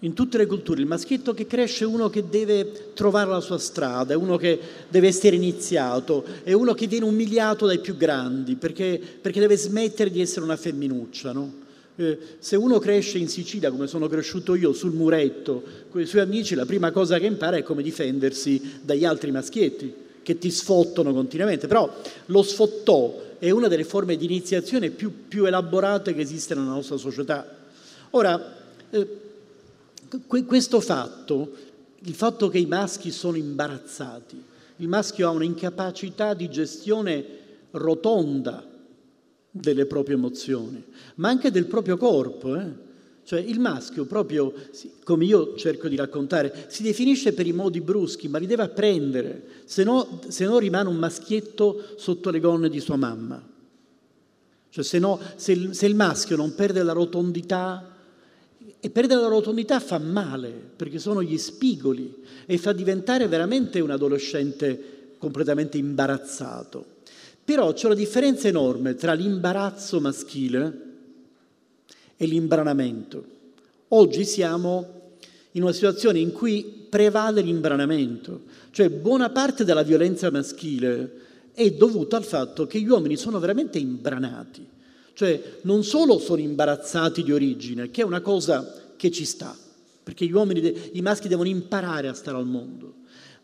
In tutte le culture il maschietto che cresce è uno che deve trovare la sua strada, è uno che deve essere iniziato, è uno che viene umiliato dai più grandi perché, perché deve smettere di essere una femminuccia. No? Eh, se uno cresce in Sicilia, come sono cresciuto io, sul muretto, con i suoi amici, la prima cosa che impara è come difendersi dagli altri maschietti che ti sfottono continuamente. Però lo sfottò è una delle forme di iniziazione più, più elaborate che esiste nella nostra società. Ora, eh, questo fatto, il fatto che i maschi sono imbarazzati, il maschio ha un'incapacità di gestione rotonda delle proprie emozioni, ma anche del proprio corpo. Eh? Cioè il maschio proprio, come io cerco di raccontare, si definisce per i modi bruschi, ma li deve apprendere, se no, se no rimane un maschietto sotto le gonne di sua mamma. Cioè se, no, se, se il maschio non perde la rotondità, e perdere la rotondità fa male, perché sono gli spigoli, e fa diventare veramente un adolescente completamente imbarazzato. Però c'è una differenza enorme tra l'imbarazzo maschile, e l'imbranamento. Oggi siamo in una situazione in cui prevale l'imbranamento, cioè buona parte della violenza maschile è dovuta al fatto che gli uomini sono veramente imbranati, cioè non solo sono imbarazzati di origine, che è una cosa che ci sta, perché gli uomini, i maschi devono imparare a stare al mondo,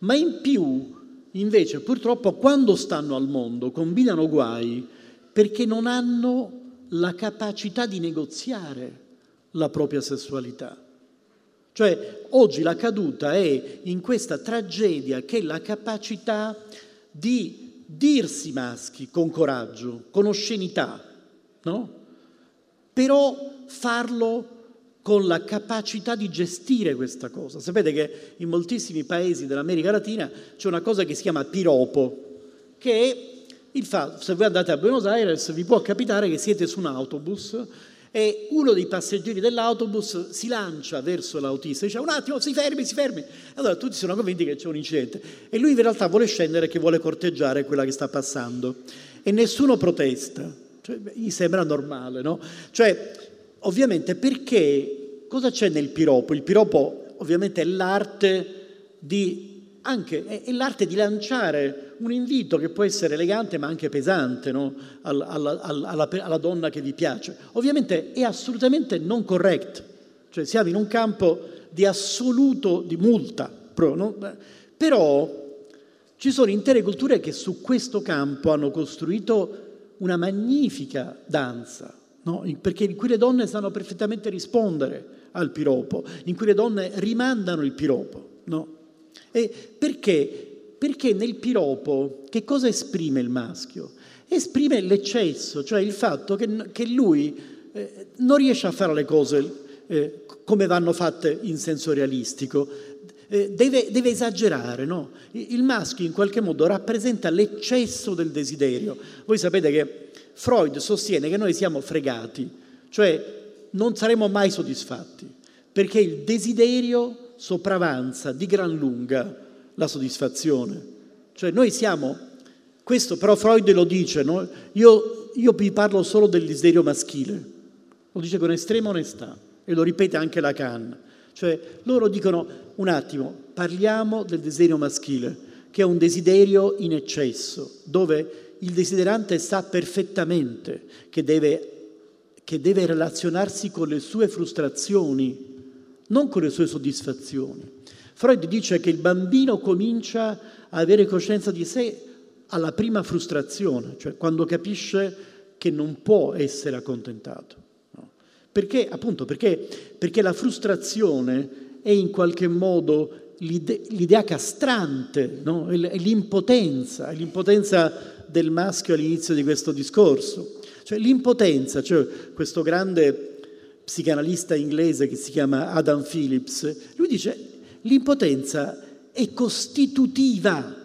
ma in più invece purtroppo quando stanno al mondo combinano guai perché non hanno la capacità di negoziare la propria sessualità. Cioè oggi la caduta è in questa tragedia che è la capacità di dirsi maschi con coraggio, con oscenità, no? Però farlo con la capacità di gestire questa cosa. Sapete che in moltissimi paesi dell'America Latina c'è una cosa che si chiama piropo, che è il fatto, se voi andate a Buenos Aires vi può capitare che siete su un autobus e uno dei passeggeri dell'autobus si lancia verso l'autista e dice un attimo, si fermi, si fermi. Allora tutti sono convinti che c'è un incidente e lui in realtà vuole scendere che vuole corteggiare quella che sta passando e nessuno protesta. Cioè, gli sembra normale, no? Cioè, ovviamente perché cosa c'è nel piropo? Il piropo ovviamente è l'arte di anche, è, l'arte di lanciare un invito che può essere elegante ma anche pesante no? alla, alla, alla, alla, donna che vi piace. Ovviamente è assolutamente non correct, cioè siamo in un campo di assoluto, di multa, no? però ci sono intere culture che su questo campo hanno costruito una magnifica danza, no? perché in cui le donne sanno perfettamente rispondere al piropo, in cui le donne rimandano il piropo. No? E perché? Perché nel piropo che cosa esprime il maschio? Esprime l'eccesso, cioè il fatto che, che lui eh, non riesce a fare le cose eh, come vanno fatte in senso realistico, eh, deve, deve, esagerare, no? Il maschio in qualche modo rappresenta l'eccesso del desiderio. Voi sapete che Freud sostiene che noi siamo fregati, cioè non saremo mai soddisfatti, perché il desiderio sopravanza di gran lunga la soddisfazione. Cioè noi siamo, questo però Freud lo dice, no? io, io vi parlo solo del desiderio maschile, lo dice con estrema onestà e lo ripete anche Lacan. Cioè loro dicono un attimo, parliamo del desiderio maschile, che è un desiderio in eccesso, dove il desiderante sa perfettamente che deve, che deve relazionarsi con le sue frustrazioni, non con le sue soddisfazioni. Freud dice che il bambino comincia a avere coscienza di sé alla prima frustrazione, cioè quando capisce che non può essere accontentato. No? Perché, appunto, perché, perché la frustrazione è in qualche modo l'idea castrante, no? è l'impotenza, è l'impotenza del maschio all'inizio di questo discorso. Cioè l'impotenza, cioè questo grande psicanalista inglese che si chiama Adam Phillips, lui dice l'impotenza è costitutiva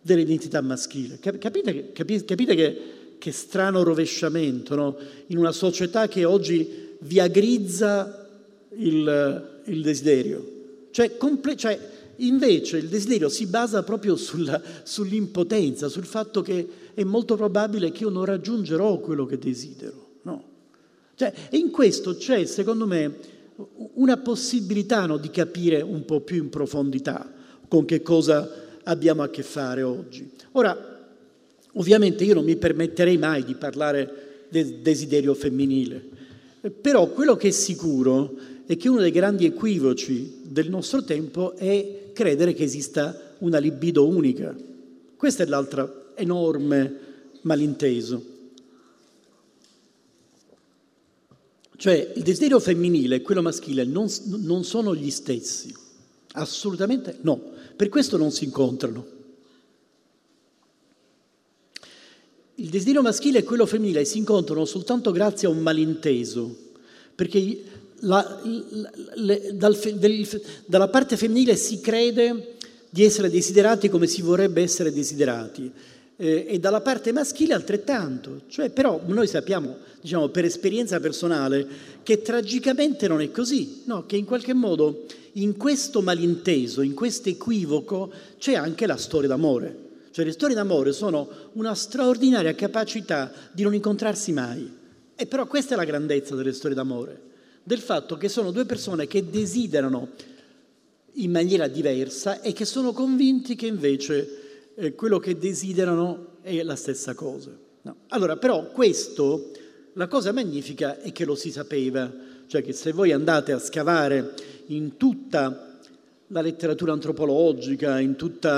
dell'identità maschile. Capite, capite che, che, strano rovesciamento no? in una società che oggi viagrizza il, il desiderio. Cioè, comple- cioè, invece il desiderio si basa proprio sulla, sull'impotenza, sul fatto che è molto probabile che io non raggiungerò quello che desidero. Cioè, in questo c'è, secondo me, una possibilità no, di capire un po' più in profondità con che cosa abbiamo a che fare oggi. Ora, ovviamente io non mi permetterei mai di parlare del desiderio femminile, però quello che è sicuro è che uno dei grandi equivoci del nostro tempo è credere che esista una libido unica. Questo è l'altro enorme malinteso. Cioè il desiderio femminile e quello maschile non, non sono gli stessi, assolutamente no, per questo non si incontrano. Il desiderio maschile e quello femminile si incontrano soltanto grazie a un malinteso, perché la, le, dal, del, dalla parte femminile si crede di essere desiderati come si vorrebbe essere desiderati eh, e dalla parte maschile altrettanto. Cioè, però noi sappiamo, diciamo, per esperienza personale, che tragicamente non è così, no? che in qualche modo in questo malinteso, in questo equivoco, c'è anche la storia d'amore. Cioè le storie d'amore sono una straordinaria capacità di non incontrarsi mai. E però questa è la grandezza delle storie d'amore, del fatto che sono due persone che desiderano in maniera diversa e che sono convinti che invece eh, quello che desiderano è la stessa cosa. No. Allora, però questo, la cosa magnifica è che lo si sapeva, cioè che se voi andate a scavare in tutta la letteratura antropologica, in tutto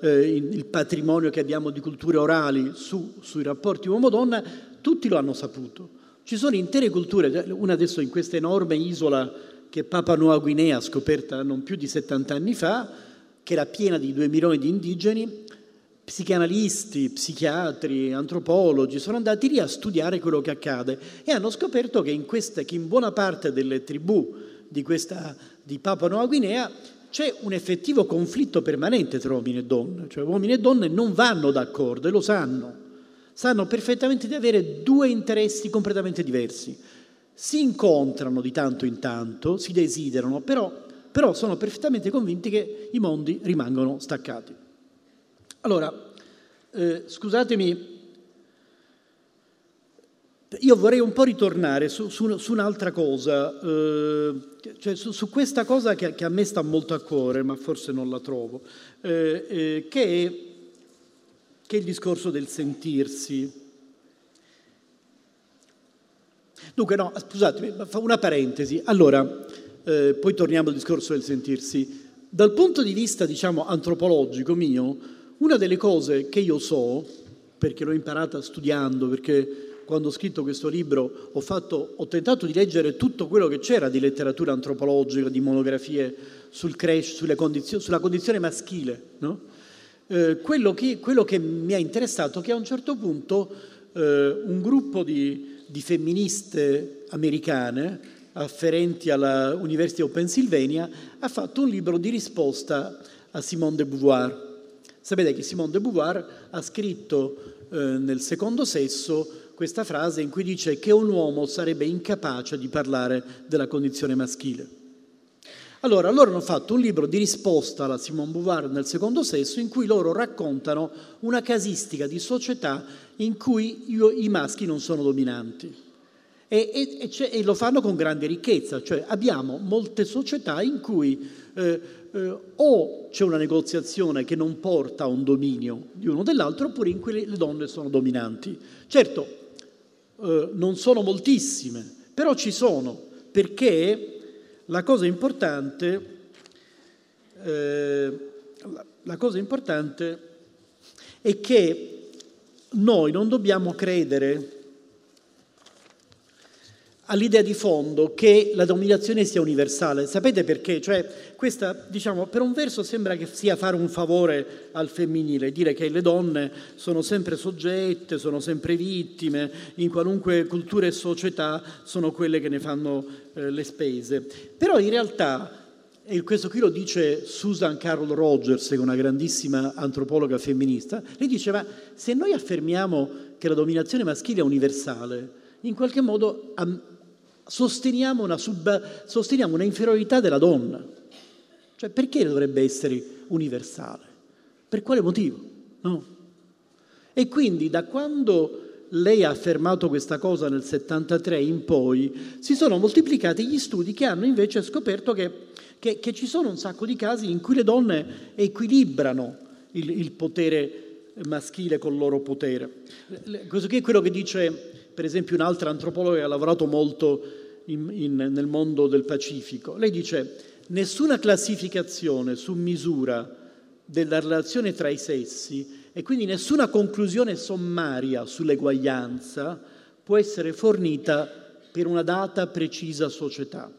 eh, il patrimonio che abbiamo di culture orali su, sui rapporti uomo-donna, tutti lo hanno saputo. Ci sono intere culture, una adesso in questa enorme isola che Papa Nuova Guinea, scoperta non più di 70 anni fa, che era piena di 2 milioni di indigeni, psicanalisti, psichiatri, antropologi sono andati lì a studiare quello che accade e hanno scoperto che in, questa, che in buona parte delle tribù di, questa, di Papua Nuova Guinea c'è un effettivo conflitto permanente tra uomini e donne, cioè uomini e donne non vanno d'accordo e lo sanno, sanno perfettamente di avere due interessi completamente diversi. Si incontrano di tanto in tanto, si desiderano, però, però sono perfettamente convinti che i mondi rimangono staccati. Allora, eh, scusatemi, io vorrei un po' ritornare su, su, su un'altra cosa, eh, cioè su, su, questa cosa che, che, a me sta molto a cuore, ma forse non la trovo, eh, eh che, è, che, è, il discorso del sentirsi. Dunque, no, scusatemi, una parentesi. Allora, eh, poi torniamo al discorso del sentirsi. Dal punto di vista, diciamo, antropologico mio, una delle cose che io so, perché l'ho imparata studiando, perché quando ho scritto questo libro ho, fatto, ho tentato di leggere tutto quello che c'era di letteratura antropologica, di monografie sul crash, condizio, sulla condizione maschile. No? Eh, quello, che, quello, che, mi ha interessato è che a un certo punto eh, un gruppo di, di femministe americane afferenti alla University of Pennsylvania ha fatto un libro di risposta a Simone de Beauvoir Sapete che Simone de Beauvoir ha scritto eh, nel secondo sesso questa frase in cui dice che un uomo sarebbe incapace di parlare della condizione maschile. Allora, loro hanno fatto un libro di risposta alla Simone Beauvoir nel secondo sesso in cui loro raccontano una casistica di società in cui io, i maschi non sono dominanti. E, e, e, lo fanno con grande ricchezza, cioè abbiamo molte società in cui eh, eh, o c'è una negoziazione che non porta a un dominio di uno dell'altro, oppure in cui le donne sono dominanti. Certo, eh, non sono moltissime, però ci sono, perché la cosa importante, eh, la cosa importante è che noi non dobbiamo credere all'idea di fondo che la dominazione sia universale. Sapete perché? Cioè, questa, diciamo, per un verso sembra che sia fare un favore al femminile, dire che le donne sono sempre soggette, sono sempre vittime, in qualunque cultura e società sono quelle che ne fanno eh, le spese. Però in realtà, e questo qui lo dice Susan Carol Rogers, che è una grandissima antropologa femminista, lei diceva, se noi affermiamo che la dominazione maschile è universale, in qualche modo sosteniamo una, sub, sosteniamo una inferiorità della donna. Cioè perché dovrebbe essere universale? Per quale motivo? No. E quindi da quando lei ha affermato questa cosa nel 73 in poi, si sono moltiplicati gli studi che hanno invece scoperto che, che, che ci sono un sacco di casi in cui le donne equilibrano il, il potere maschile col loro potere. Questo qui è quello che dice per esempio un'altra antropologa che ha lavorato molto in, in, nel mondo del Pacifico. Lei dice nessuna classificazione su misura della relazione tra i sessi e quindi nessuna conclusione sommaria sull'eguaglianza può essere fornita per una data precisa società.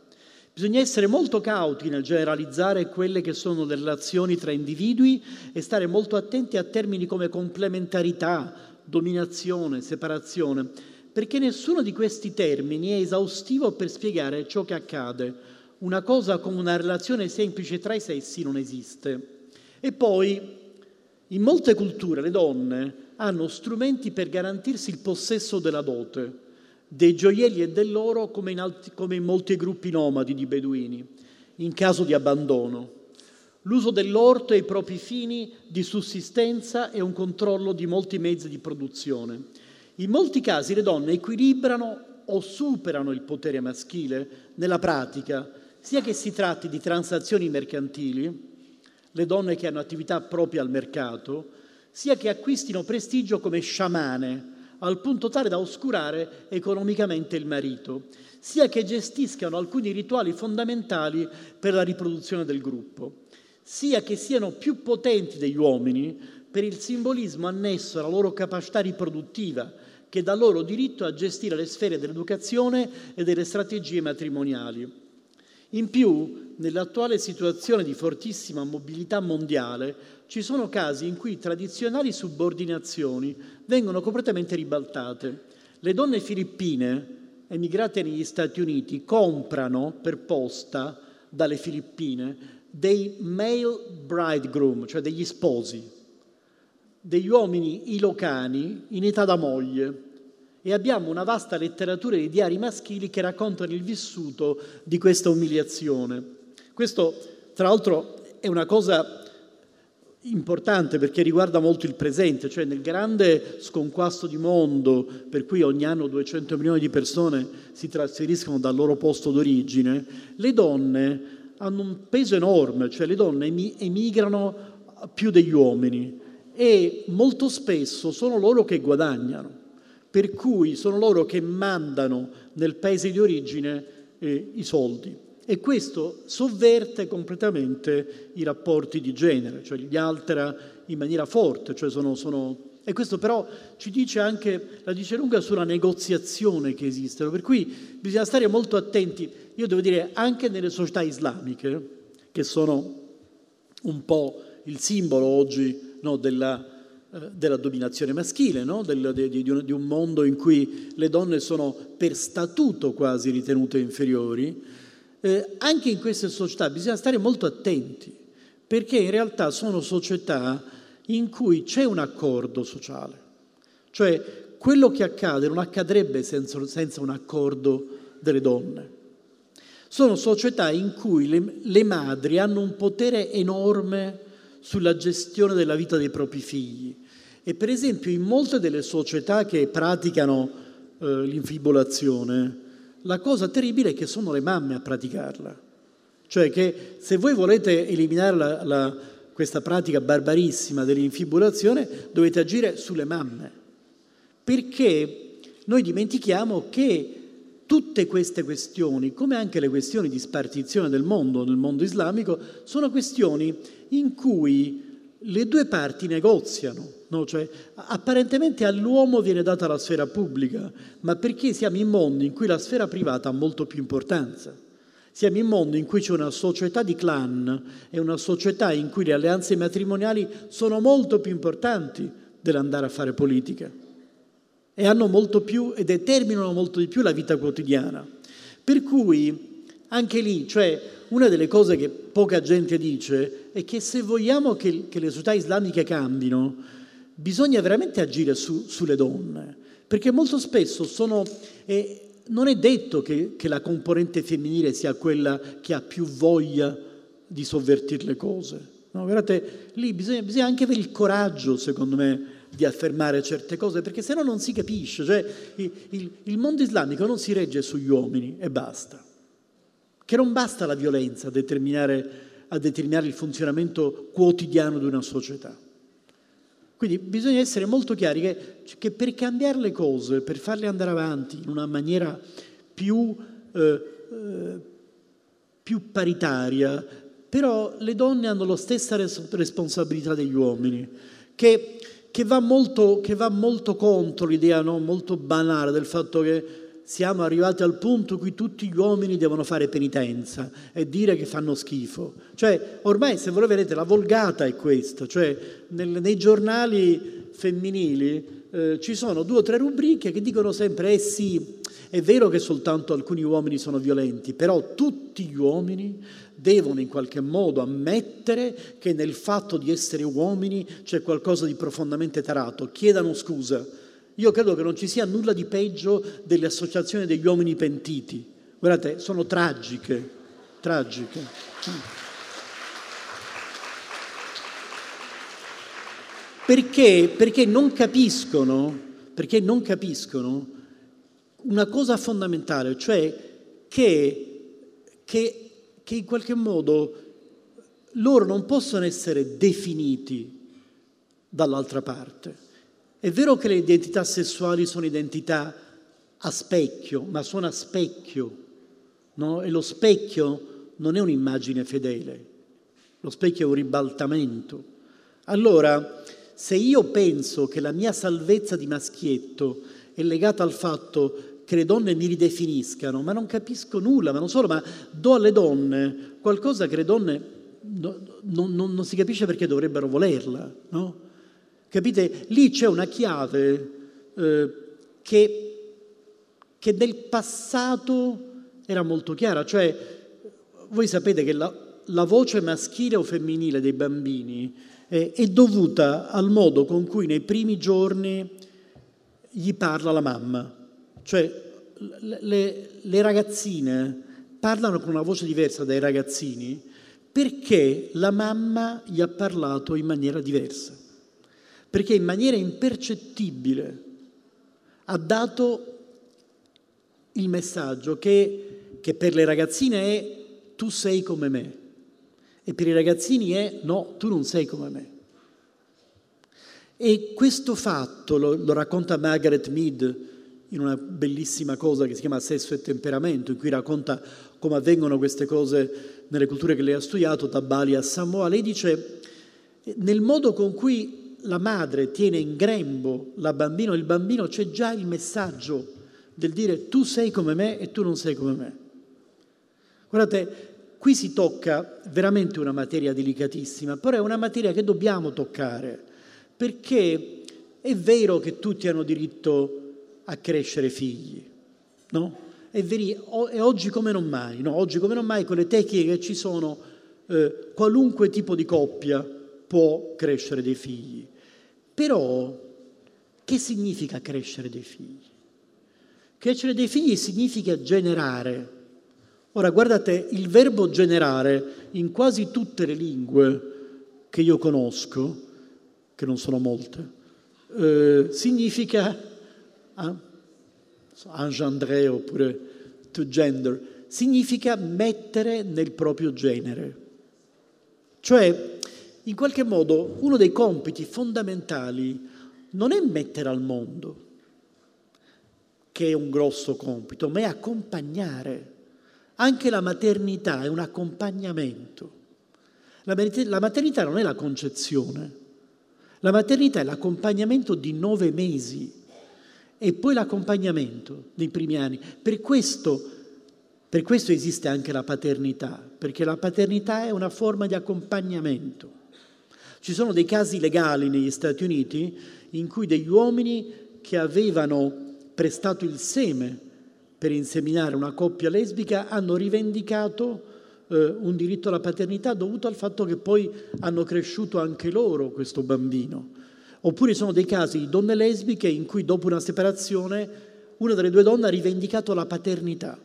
Bisogna essere molto cauti nel generalizzare quelle che sono le relazioni tra individui e stare molto attenti a termini come complementarità, dominazione, separazione, perché nessuno di questi termini è esaustivo per spiegare ciò che accade. Una cosa come una relazione semplice tra i sessi non esiste. E poi, in molte culture, le donne hanno strumenti per garantirsi il possesso della dote, dei gioielli e dell'oro come in, alti, come in molti gruppi nomadi di beduini, in caso di abbandono. L'uso dell'orto ai propri fini di sussistenza e un controllo di molti mezzi di produzione. In molti casi le donne equilibrano o superano il potere maschile nella pratica, sia che si tratti di transazioni mercantili, le donne che hanno attività proprie al mercato, sia che acquistino prestigio come sciamane, al punto tale da oscurare economicamente il marito, sia che gestiscano alcuni rituali fondamentali per la riproduzione del gruppo, sia che siano più potenti degli uomini per il simbolismo annesso alla loro capacità riproduttiva, che dà loro diritto a gestire le sfere dell'educazione e delle strategie matrimoniali. In più, nell'attuale situazione di fortissima mobilità mondiale, ci sono casi in cui tradizionali subordinazioni vengono completamente ribaltate. Le donne filippine emigrate negli Stati Uniti comprano per posta dalle Filippine dei male bridegroom, cioè degli sposi, degli uomini ilocani in età da moglie e abbiamo una vasta letteratura di diari maschili che raccontano il vissuto di questa umiliazione. Questo, tra l'altro, è una cosa importante perché riguarda molto il presente, cioè nel grande sconquasto di mondo per cui ogni anno 200 milioni di persone si trasferiscono dal loro posto d'origine, le donne hanno un peso enorme, cioè le donne emigrano più degli uomini e molto spesso sono loro che guadagnano, per cui sono loro che mandano nel paese di origine eh, i soldi. E questo sovverte completamente i rapporti di genere, cioè li altera in maniera forte. Cioè sono, sono... E questo però ci dice anche, la dice lunga sulla negoziazione che esiste, per cui bisogna stare molto attenti, io devo dire anche nelle società islamiche, che sono un po' il simbolo oggi no, della, eh, della, dominazione maschile, no? Del, di, di, un, di un mondo in cui le donne sono per statuto quasi ritenute inferiori, eh, anche in queste società bisogna stare molto attenti, perché in realtà sono società in cui c'è un accordo sociale, cioè quello che accade non accadrebbe senza, senza un accordo delle donne. Sono società in cui le, le madri hanno un potere enorme sulla gestione della vita dei propri figli. E per esempio in molte delle società che praticano eh, l'infibulazione, la cosa terribile è che sono le mamme a praticarla. Cioè che se voi volete eliminare la, la, questa pratica barbarissima dell'infibulazione, dovete agire sulle mamme. Perché noi dimentichiamo che tutte queste questioni, come anche le questioni di spartizione del mondo, nel mondo islamico, sono questioni in cui le due parti negoziano. No? Cioè, apparentemente all'uomo viene data la sfera pubblica, ma perché siamo in mondi in cui la sfera privata ha molto più importanza. Siamo in mondi in cui c'è una società di clan e una società in cui le alleanze matrimoniali sono molto più importanti dell'andare a fare politica e hanno molto più e determinano molto di più la vita quotidiana. Per cui anche lì, cioè una delle cose che poca gente dice è che se vogliamo che, che le società islamiche cambino, bisogna veramente agire su, sulle donne, perché molto spesso sono... Eh, non è detto che, che, la componente femminile sia quella che ha più voglia di sovvertire le cose. No, guardate, lì bisogna, bisogna, anche avere il coraggio, secondo me, di affermare certe cose, perché se no non si capisce. Cioè, il, il, il mondo islamico non si regge sugli uomini e basta che non basta la violenza a determinare, a determinare il funzionamento quotidiano di una società. Quindi bisogna essere molto chiari che, che, per cambiare le cose, per farle andare avanti in una maniera più, eh, eh, più paritaria, però le donne hanno la stessa responsabilità degli uomini, che, che, va, molto, che va, molto, contro l'idea no, molto banale del fatto che siamo arrivati al punto in cui tutti gli uomini devono fare penitenza e dire che fanno schifo. Cioè, ormai, se voi vedete, la volgata è questa, cioè nel, nei giornali femminili eh, ci sono due o tre rubriche che dicono sempre, eh sì, è vero che soltanto alcuni uomini sono violenti, però tutti gli uomini devono in qualche modo ammettere che nel fatto di essere uomini c'è qualcosa di profondamente tarato, chiedano scusa io credo che non ci sia nulla di peggio delle associazioni degli uomini pentiti. Guardate, sono tragiche, tragiche. Perché? Perché non capiscono, perché non capiscono una cosa fondamentale, cioè che, che, che in qualche modo loro non possono essere definiti dall'altra parte. È vero che le identità sessuali sono identità a specchio, ma sono a specchio, no? E lo specchio non è un'immagine fedele, lo specchio è un ribaltamento. Allora, se io penso che la mia salvezza di maschietto è legata al fatto che le donne mi ridefiniscano, ma non capisco nulla, ma non solo, ma do alle donne qualcosa che le donne no, non, non, non si capisce perché dovrebbero volerla, no? Capite? Lì c'è una chiave eh, che, che nel passato era molto chiara, cioè voi sapete che la, la voce maschile o femminile dei bambini è, è dovuta al modo con cui nei primi giorni gli parla la mamma. Cioè le, le, ragazzine parlano con una voce diversa dai ragazzini perché la mamma gli ha parlato in maniera diversa, perché in maniera impercettibile ha dato il messaggio che, che per le ragazzine è tu sei come me e per i ragazzini è no, tu non sei come me. E questo fatto lo, lo racconta Margaret Mead in una bellissima cosa che si chiama Sesso e temperamento, in cui racconta come avvengono queste cose nelle culture che lei ha studiato, da Bali a Samoa. Lei dice, nel modo con cui la madre tiene in grembo la bambina, il bambino c'è già il messaggio del dire tu sei come me e tu non sei come me. Guardate, qui si tocca veramente una materia delicatissima, però è una materia che dobbiamo toccare, perché è vero che tutti hanno diritto a crescere figli, no? È vero, e oggi come non mai, no? Oggi come non mai con le tecniche che ci sono, eh, qualunque tipo di coppia può crescere dei figli. Però che significa crescere dei figli? Crescere dei figli significa generare. Ora guardate, il verbo generare in quasi tutte le lingue che io conosco, che non sono molte, eh, significa ah, engendré oppure to gender, significa mettere nel proprio genere. Cioè, in qualche modo, uno dei compiti fondamentali non è mettere al mondo, che è un grosso compito, ma è accompagnare. Anche la maternità è un accompagnamento. La maternità non è la concezione, la maternità è l'accompagnamento di nove mesi e poi l'accompagnamento nei primi anni. Per questo, per questo esiste anche la paternità, perché la paternità è una forma di accompagnamento. Ci sono dei casi legali negli Stati Uniti in cui degli uomini che avevano prestato il seme per inseminare una coppia lesbica hanno rivendicato eh, un diritto alla paternità dovuto al fatto che poi hanno cresciuto anche loro questo bambino. Oppure sono dei casi di donne lesbiche in cui dopo una separazione una delle due donne ha rivendicato la paternità.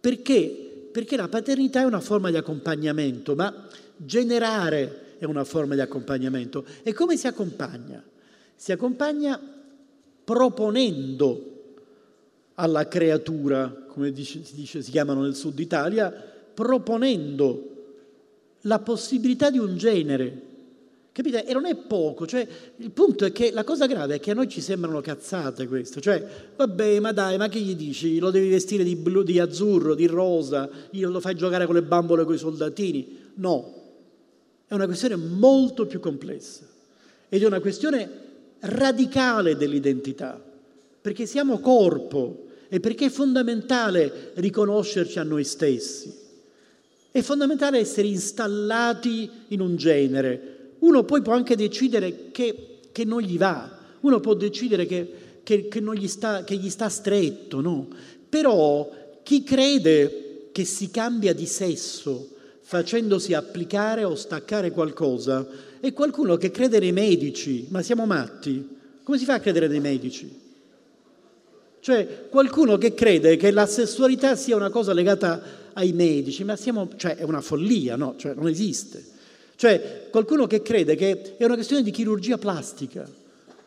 Perché? Perché la paternità è una forma di accompagnamento, ma generare è una forma di accompagnamento. E come si accompagna? Si accompagna proponendo alla creatura, come dice, si, dice, si chiamano nel sud Italia, proponendo la possibilità di un genere, Capite? E non è poco, cioè, il punto è che la cosa grave è che a noi ci sembrano cazzate questo, cioè, vabbè, ma dai, ma che gli dici? Lo devi vestire di, blu, di azzurro, di rosa, lo fai giocare con le bambole con i soldatini? No, è una questione molto più complessa ed è una questione radicale dell'identità, perché siamo corpo e perché è fondamentale riconoscerci a noi stessi. È fondamentale essere installati in un genere, uno poi può anche decidere che, che non gli va, uno può decidere che, che, che gli, sta, gli sta stretto, no? Però chi crede che si cambia di sesso facendosi applicare o staccare qualcosa è qualcuno che crede nei medici, ma siamo matti. Come si fa a credere nei medici? Cioè qualcuno che crede che la sessualità sia una cosa legata ai medici, ma siamo, cioè, è una follia, no? Cioè, non esiste. Cioè qualcuno che crede che è una questione di chirurgia plastica.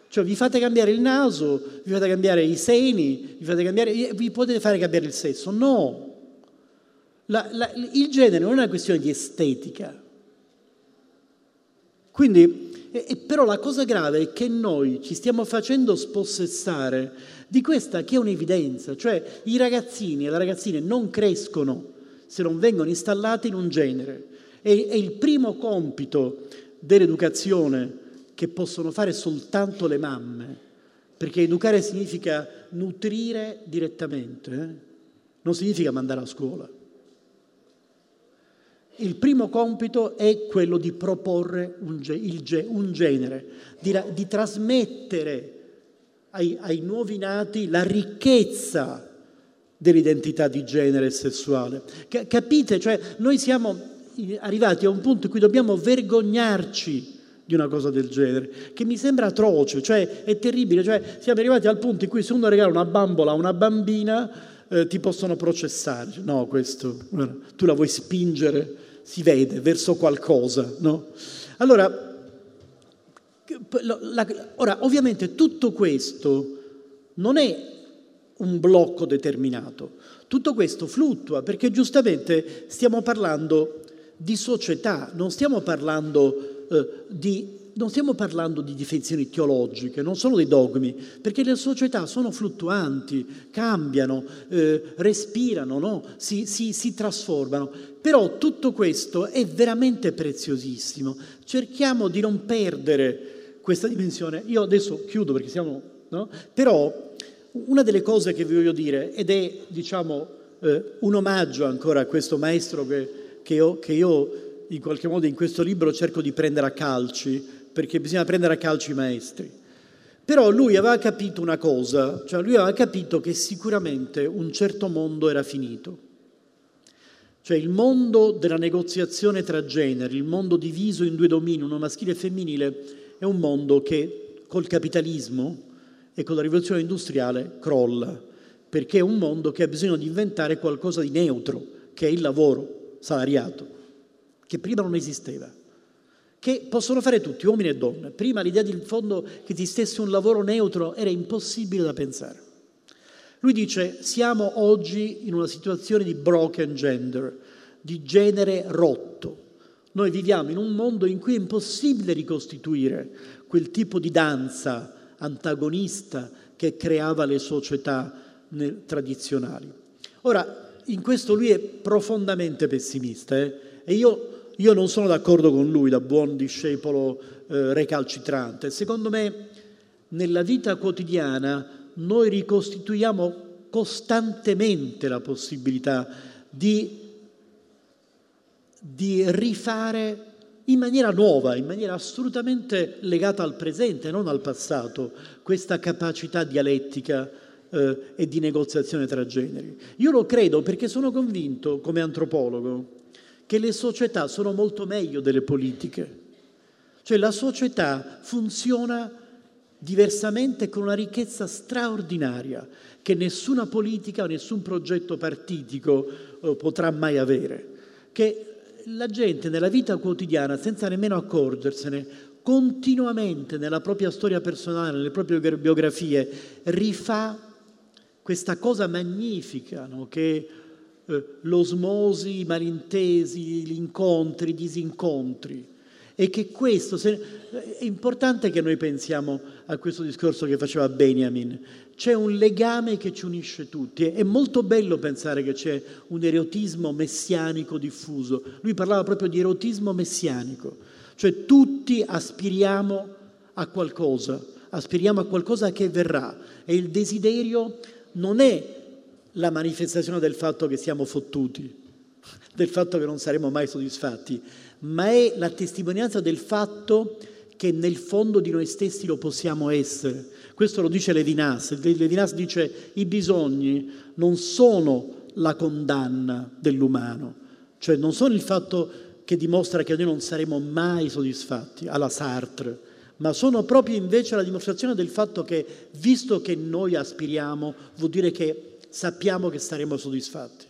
Cioè vi fate cambiare il naso, vi fate cambiare i seni, vi, cambiare, vi potete fare cambiare il sesso. No. La, la, il genere non è una questione di estetica. Quindi, e, però la cosa grave è che noi ci stiamo facendo spossessare di questa che è un'evidenza, cioè i ragazzini e le ragazzine non crescono se non vengono installati in un genere. È, è il primo compito dell'educazione che possono fare soltanto le mamme, perché educare significa nutrire direttamente, eh? non significa mandare a scuola. Il primo compito è quello di proporre un, ge- un genere, di, di trasmettere ai, ai nuovi nati la ricchezza dell'identità di genere sessuale. Capite? Cioè, noi siamo arrivati a un punto in cui dobbiamo vergognarci di una cosa del genere, che mi sembra atroce, cioè è terribile, cioè siamo arrivati al punto in cui se uno regala una bambola a una bambina eh, ti possono processare. No, questo, tu la vuoi spingere, si vede, verso qualcosa, no? Allora, ora, ovviamente tutto questo non è un blocco determinato, tutto questo fluttua perché giustamente stiamo parlando di società, non stiamo parlando eh, di non stiamo parlando di difezioni teologiche, non sono dei dogmi, perché le società sono fluttuanti, cambiano, eh, respirano, no? si, si, si, trasformano. Però tutto questo è veramente preziosissimo. Cerchiamo di non perdere questa dimensione. Io adesso chiudo perché siamo... No? Però una delle cose che vi voglio dire, ed è diciamo eh, un omaggio ancora a questo maestro che, che, io, che io in qualche modo in questo libro cerco di prendere a calci, perché bisogna prendere a calci i maestri. Però lui aveva capito una cosa, cioè lui aveva capito che sicuramente un certo mondo era finito. Cioè il mondo della negoziazione tra generi, il mondo diviso in due domini, uno maschile e femminile, è un mondo che col capitalismo e con la rivoluzione industriale crolla, perché è un mondo che ha bisogno di inventare qualcosa di neutro, che è il lavoro salariato, che prima non esisteva che possono fare tutti, uomini e donne. Prima l'idea di fondo che esistesse un lavoro neutro era impossibile da pensare. Lui dice, siamo oggi in una situazione di broken gender, di genere rotto. Noi viviamo in un mondo in cui è impossibile ricostituire quel tipo di danza antagonista che creava le società tradizionali. Ora, in questo lui è profondamente pessimista eh? e io io non sono d'accordo con lui da buon discepolo eh, recalcitrante. Secondo me nella vita quotidiana noi ricostituiamo costantemente la possibilità di, di rifare in maniera nuova, in maniera assolutamente legata al presente, non al passato, questa capacità dialettica eh, e di negoziazione tra generi. Io lo credo perché sono convinto, come antropologo, che le società sono molto meglio delle politiche. Cioè la società funziona diversamente con una ricchezza straordinaria che nessuna politica o nessun progetto partitico eh, potrà mai avere. Che la gente nella vita quotidiana, senza nemmeno accorgersene, continuamente nella propria storia personale, nelle proprie biografie, rifà questa cosa magnifica no? che eh, l'osmosi, i malintesi, gli incontri, i disincontri. E che questo, se, è importante che noi pensiamo a questo discorso che faceva Benjamin, c'è un legame che ci unisce tutti, è molto bello pensare che c'è un erotismo messianico diffuso, lui parlava proprio di erotismo messianico, cioè tutti aspiriamo a qualcosa, aspiriamo a qualcosa che verrà. E il desiderio non è la manifestazione del fatto che siamo fottuti, del fatto che non saremo mai soddisfatti, ma è la testimonianza del fatto che nel fondo di noi stessi lo possiamo essere. Questo lo dice Levinas. Levinas dice i bisogni non sono la condanna dell'umano, cioè non sono il fatto che dimostra che noi non saremo mai soddisfatti, alla Sartre, ma sono proprio invece la dimostrazione del fatto che, visto che noi aspiriamo, vuol dire che sappiamo che saremo soddisfatti.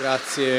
Grazie.